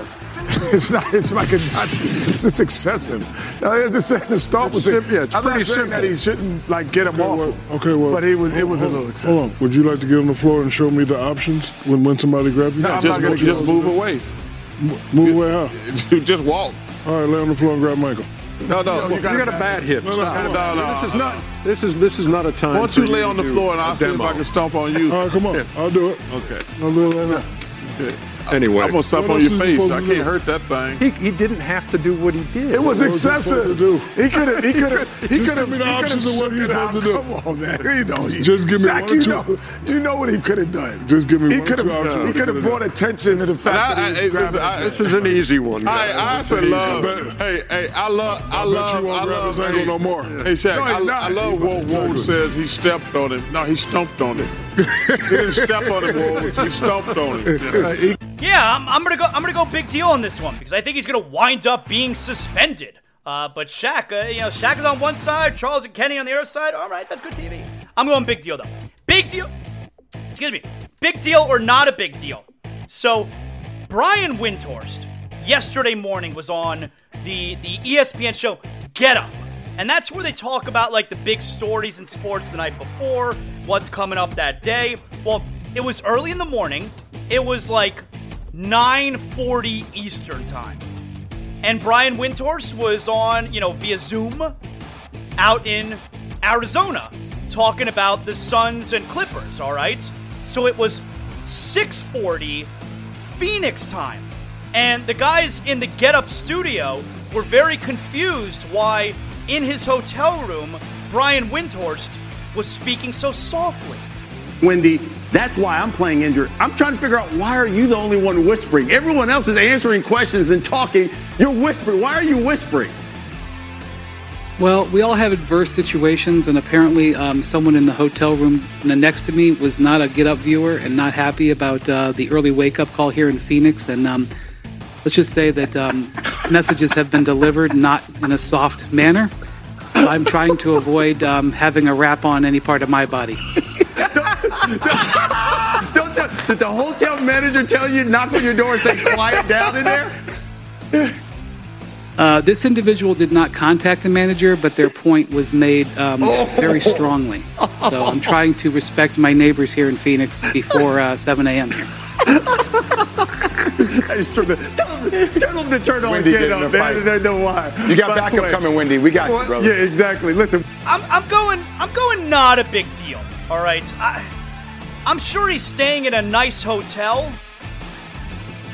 it's not. It's like a. Not, it's just excessive. I'm just saying the start was. It's sim- yeah, it's I'm pretty not saying simple. that he shouldn't like get him Okay, off. well, okay, well, But he was it was a hold- little hold excessive. on. Would you like to get on the floor and show me the options when when somebody grabs you? No, I'm just, not gonna just, just move away. Move away how? just walk. All right, lay on the floor and grab Michael. No, no. You You got got a a bad hip. no, Stop. no, no, no, This is no. not. This is this is not a time. Why don't you lay on the floor and a I'll see if. I can stomp on you. All right, come on. I'll do it. Okay. I'll do it right now. Okay. Anyway, I'm gonna stop on your face. I can't hurt that thing. He, he didn't have to do what he did. It was What was he excessive. He could have. He could have. He could have. give me the options of what he's supposed to do. Come on, man. You know, you, Just give me Shaq, one or you two. know, you know what he could have done. Just give me He one or could two options have. what He he could have brought done. attention to the fact I- that I- he was hey, grabbing I- This is an easy one. I, I It's an actually easy love. bet. Hey, hey, I love. I, I love. you won't I grab love. his ankle no more. Hey, Shaq, No, he's I, love what Woj says. He stepped on him. No, he stomped on him. Didn't step on. He stomped on Yeah, I'm, I'm gonna go. I'm gonna go big deal on this one because I think he's gonna wind up being suspended. Uh, but Shaq, uh, you know, Shaq is on one side, Charles and Kenny on the other side. All right, that's good TV. I'm going big deal though. Big deal. Excuse me. Big deal or not a big deal? So, Brian Windhorst yesterday morning was on the the ESPN show Get Up. And that's where they talk about like the big stories in sports the night before, what's coming up that day. Well, it was early in the morning. It was like 9:40 Eastern time. And Brian Windhorst was on, you know, via Zoom out in Arizona talking about the Suns and Clippers, all right? So it was 6:40 Phoenix time. And the guys in the Get Up studio were very confused why in his hotel room Brian Windhorst was speaking so softly. Wendy, that's why I'm playing injured. I'm trying to figure out why are you the only one whispering? Everyone else is answering questions and talking. You're whispering. Why are you whispering? Well, we all have adverse situations, and apparently, um, someone in the hotel room next to me was not a Get Up viewer and not happy about uh, the early wake up call here in Phoenix. And um, let's just say that um, messages have been delivered not in a soft manner. I'm trying to avoid um, having a rap on any part of my body. Don't the, did the hotel manager tell you knock on your door and say quiet down in there? Uh, this individual did not contact the manager, but their point was made um, very strongly. So I'm trying to respect my neighbors here in Phoenix before uh, 7 a.m. here. I just turned tell them, tell them to turn on Wendy get up. a They, know why. You got By backup way- coming, Wendy. We got you, brother. Yeah, exactly. Listen, I'm, I'm going I'm going not a big deal. All right. I, I'm sure he's staying in a nice hotel.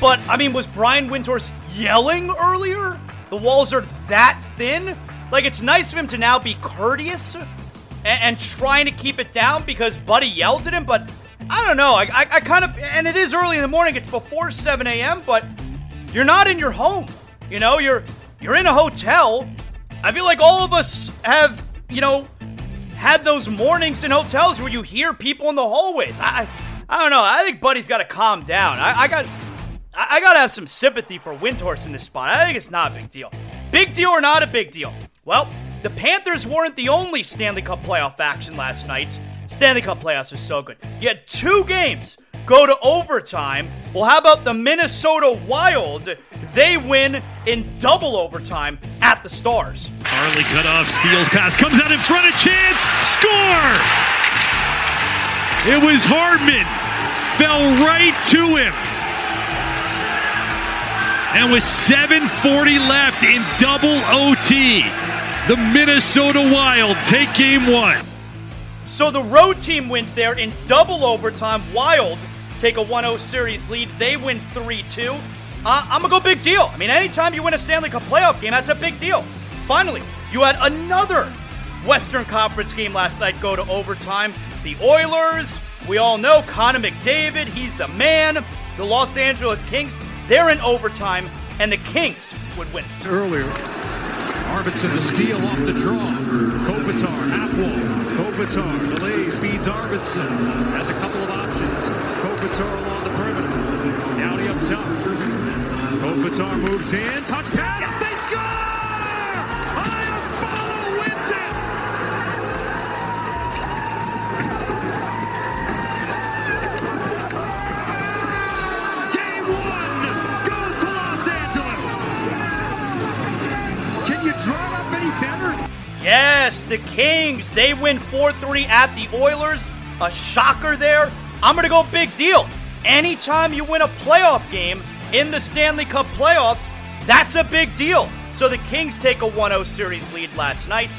But I mean, was Brian Windhorst yelling earlier? The walls are that thin. Like it's nice of him to now be courteous and, and trying to keep it down because Buddy yelled at him. But I don't know. I, I, I kind of and it is early in the morning. It's before 7 a.m. But you're not in your home. You know, you're you're in a hotel. I feel like all of us have, you know, had those mornings in hotels where you hear people in the hallways. I, I, don't know. I think Buddy's got to calm down. I, I got, I, I got to have some sympathy for Windhorst in this spot. I think it's not a big deal. Big deal or not a big deal? Well, the Panthers weren't the only Stanley Cup playoff action last night. Stanley Cup playoffs are so good. You had two games go to overtime. Well, how about the Minnesota Wild? They win in double overtime at the Stars. Harley cut off, steals pass, comes out in front of chance, score! It was Hartman, fell right to him. And with 7.40 left in double OT, the Minnesota Wild take game one. So the road team wins there in double overtime. Wild take a 1 0 series lead. They win 3 2. Uh, I'm going to go big deal. I mean, anytime you win a Stanley Cup playoff game, that's a big deal. Finally, you had another Western Conference game last night go to overtime. The Oilers, we all know Connor McDavid, he's the man. The Los Angeles Kings, they're in overtime, and the Kings would win it. earlier. Arvidsson the steal off the draw. Kopitar, half wall. Kopitar delays, feeds Arvidsson. Has a couple of options. Kopitar along the perimeter. Doughty up top. Kopitar moves in. Touch pass. They score! Yes, the Kings, they win 4 3 at the Oilers. A shocker there. I'm going to go big deal. Anytime you win a playoff game in the Stanley Cup playoffs, that's a big deal. So the Kings take a 1 0 series lead last night,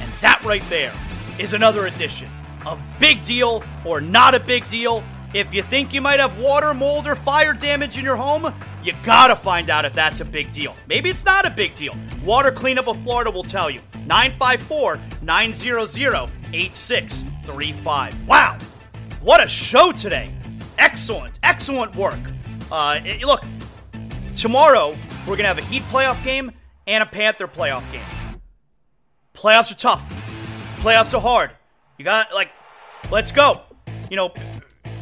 and that right there is another edition of Big Deal or Not a Big Deal. If you think you might have water, mold, or fire damage in your home, you gotta find out if that's a big deal. Maybe it's not a big deal. Water Cleanup of Florida will tell you. 954 900 8635. Wow, what a show today! Excellent, excellent work. Uh, it- look, tomorrow we're gonna have a Heat playoff game and a Panther playoff game. Playoffs are tough. Playoffs are hard. You got like, let's go. You know,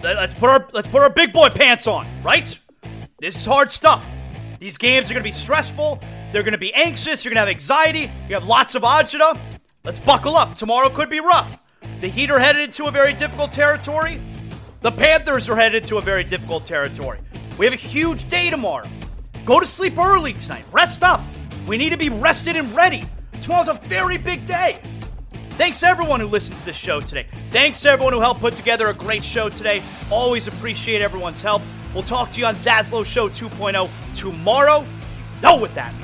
let- let's put our let's put our big boy pants on, right? This is hard stuff. These games are gonna be stressful. They're gonna be anxious. You're gonna have anxiety. You have lots of agita. Let's buckle up. Tomorrow could be rough. The Heat are headed into a very difficult territory. The Panthers are headed to a very difficult territory. We have a huge day tomorrow. Go to sleep early tonight. Rest up. We need to be rested and ready. Tomorrow's a very big day. Thanks to everyone who listened to this show today. Thanks to everyone who helped put together a great show today. Always appreciate everyone's help. We'll talk to you on Zaslow Show 2.0 tomorrow. You know what that means.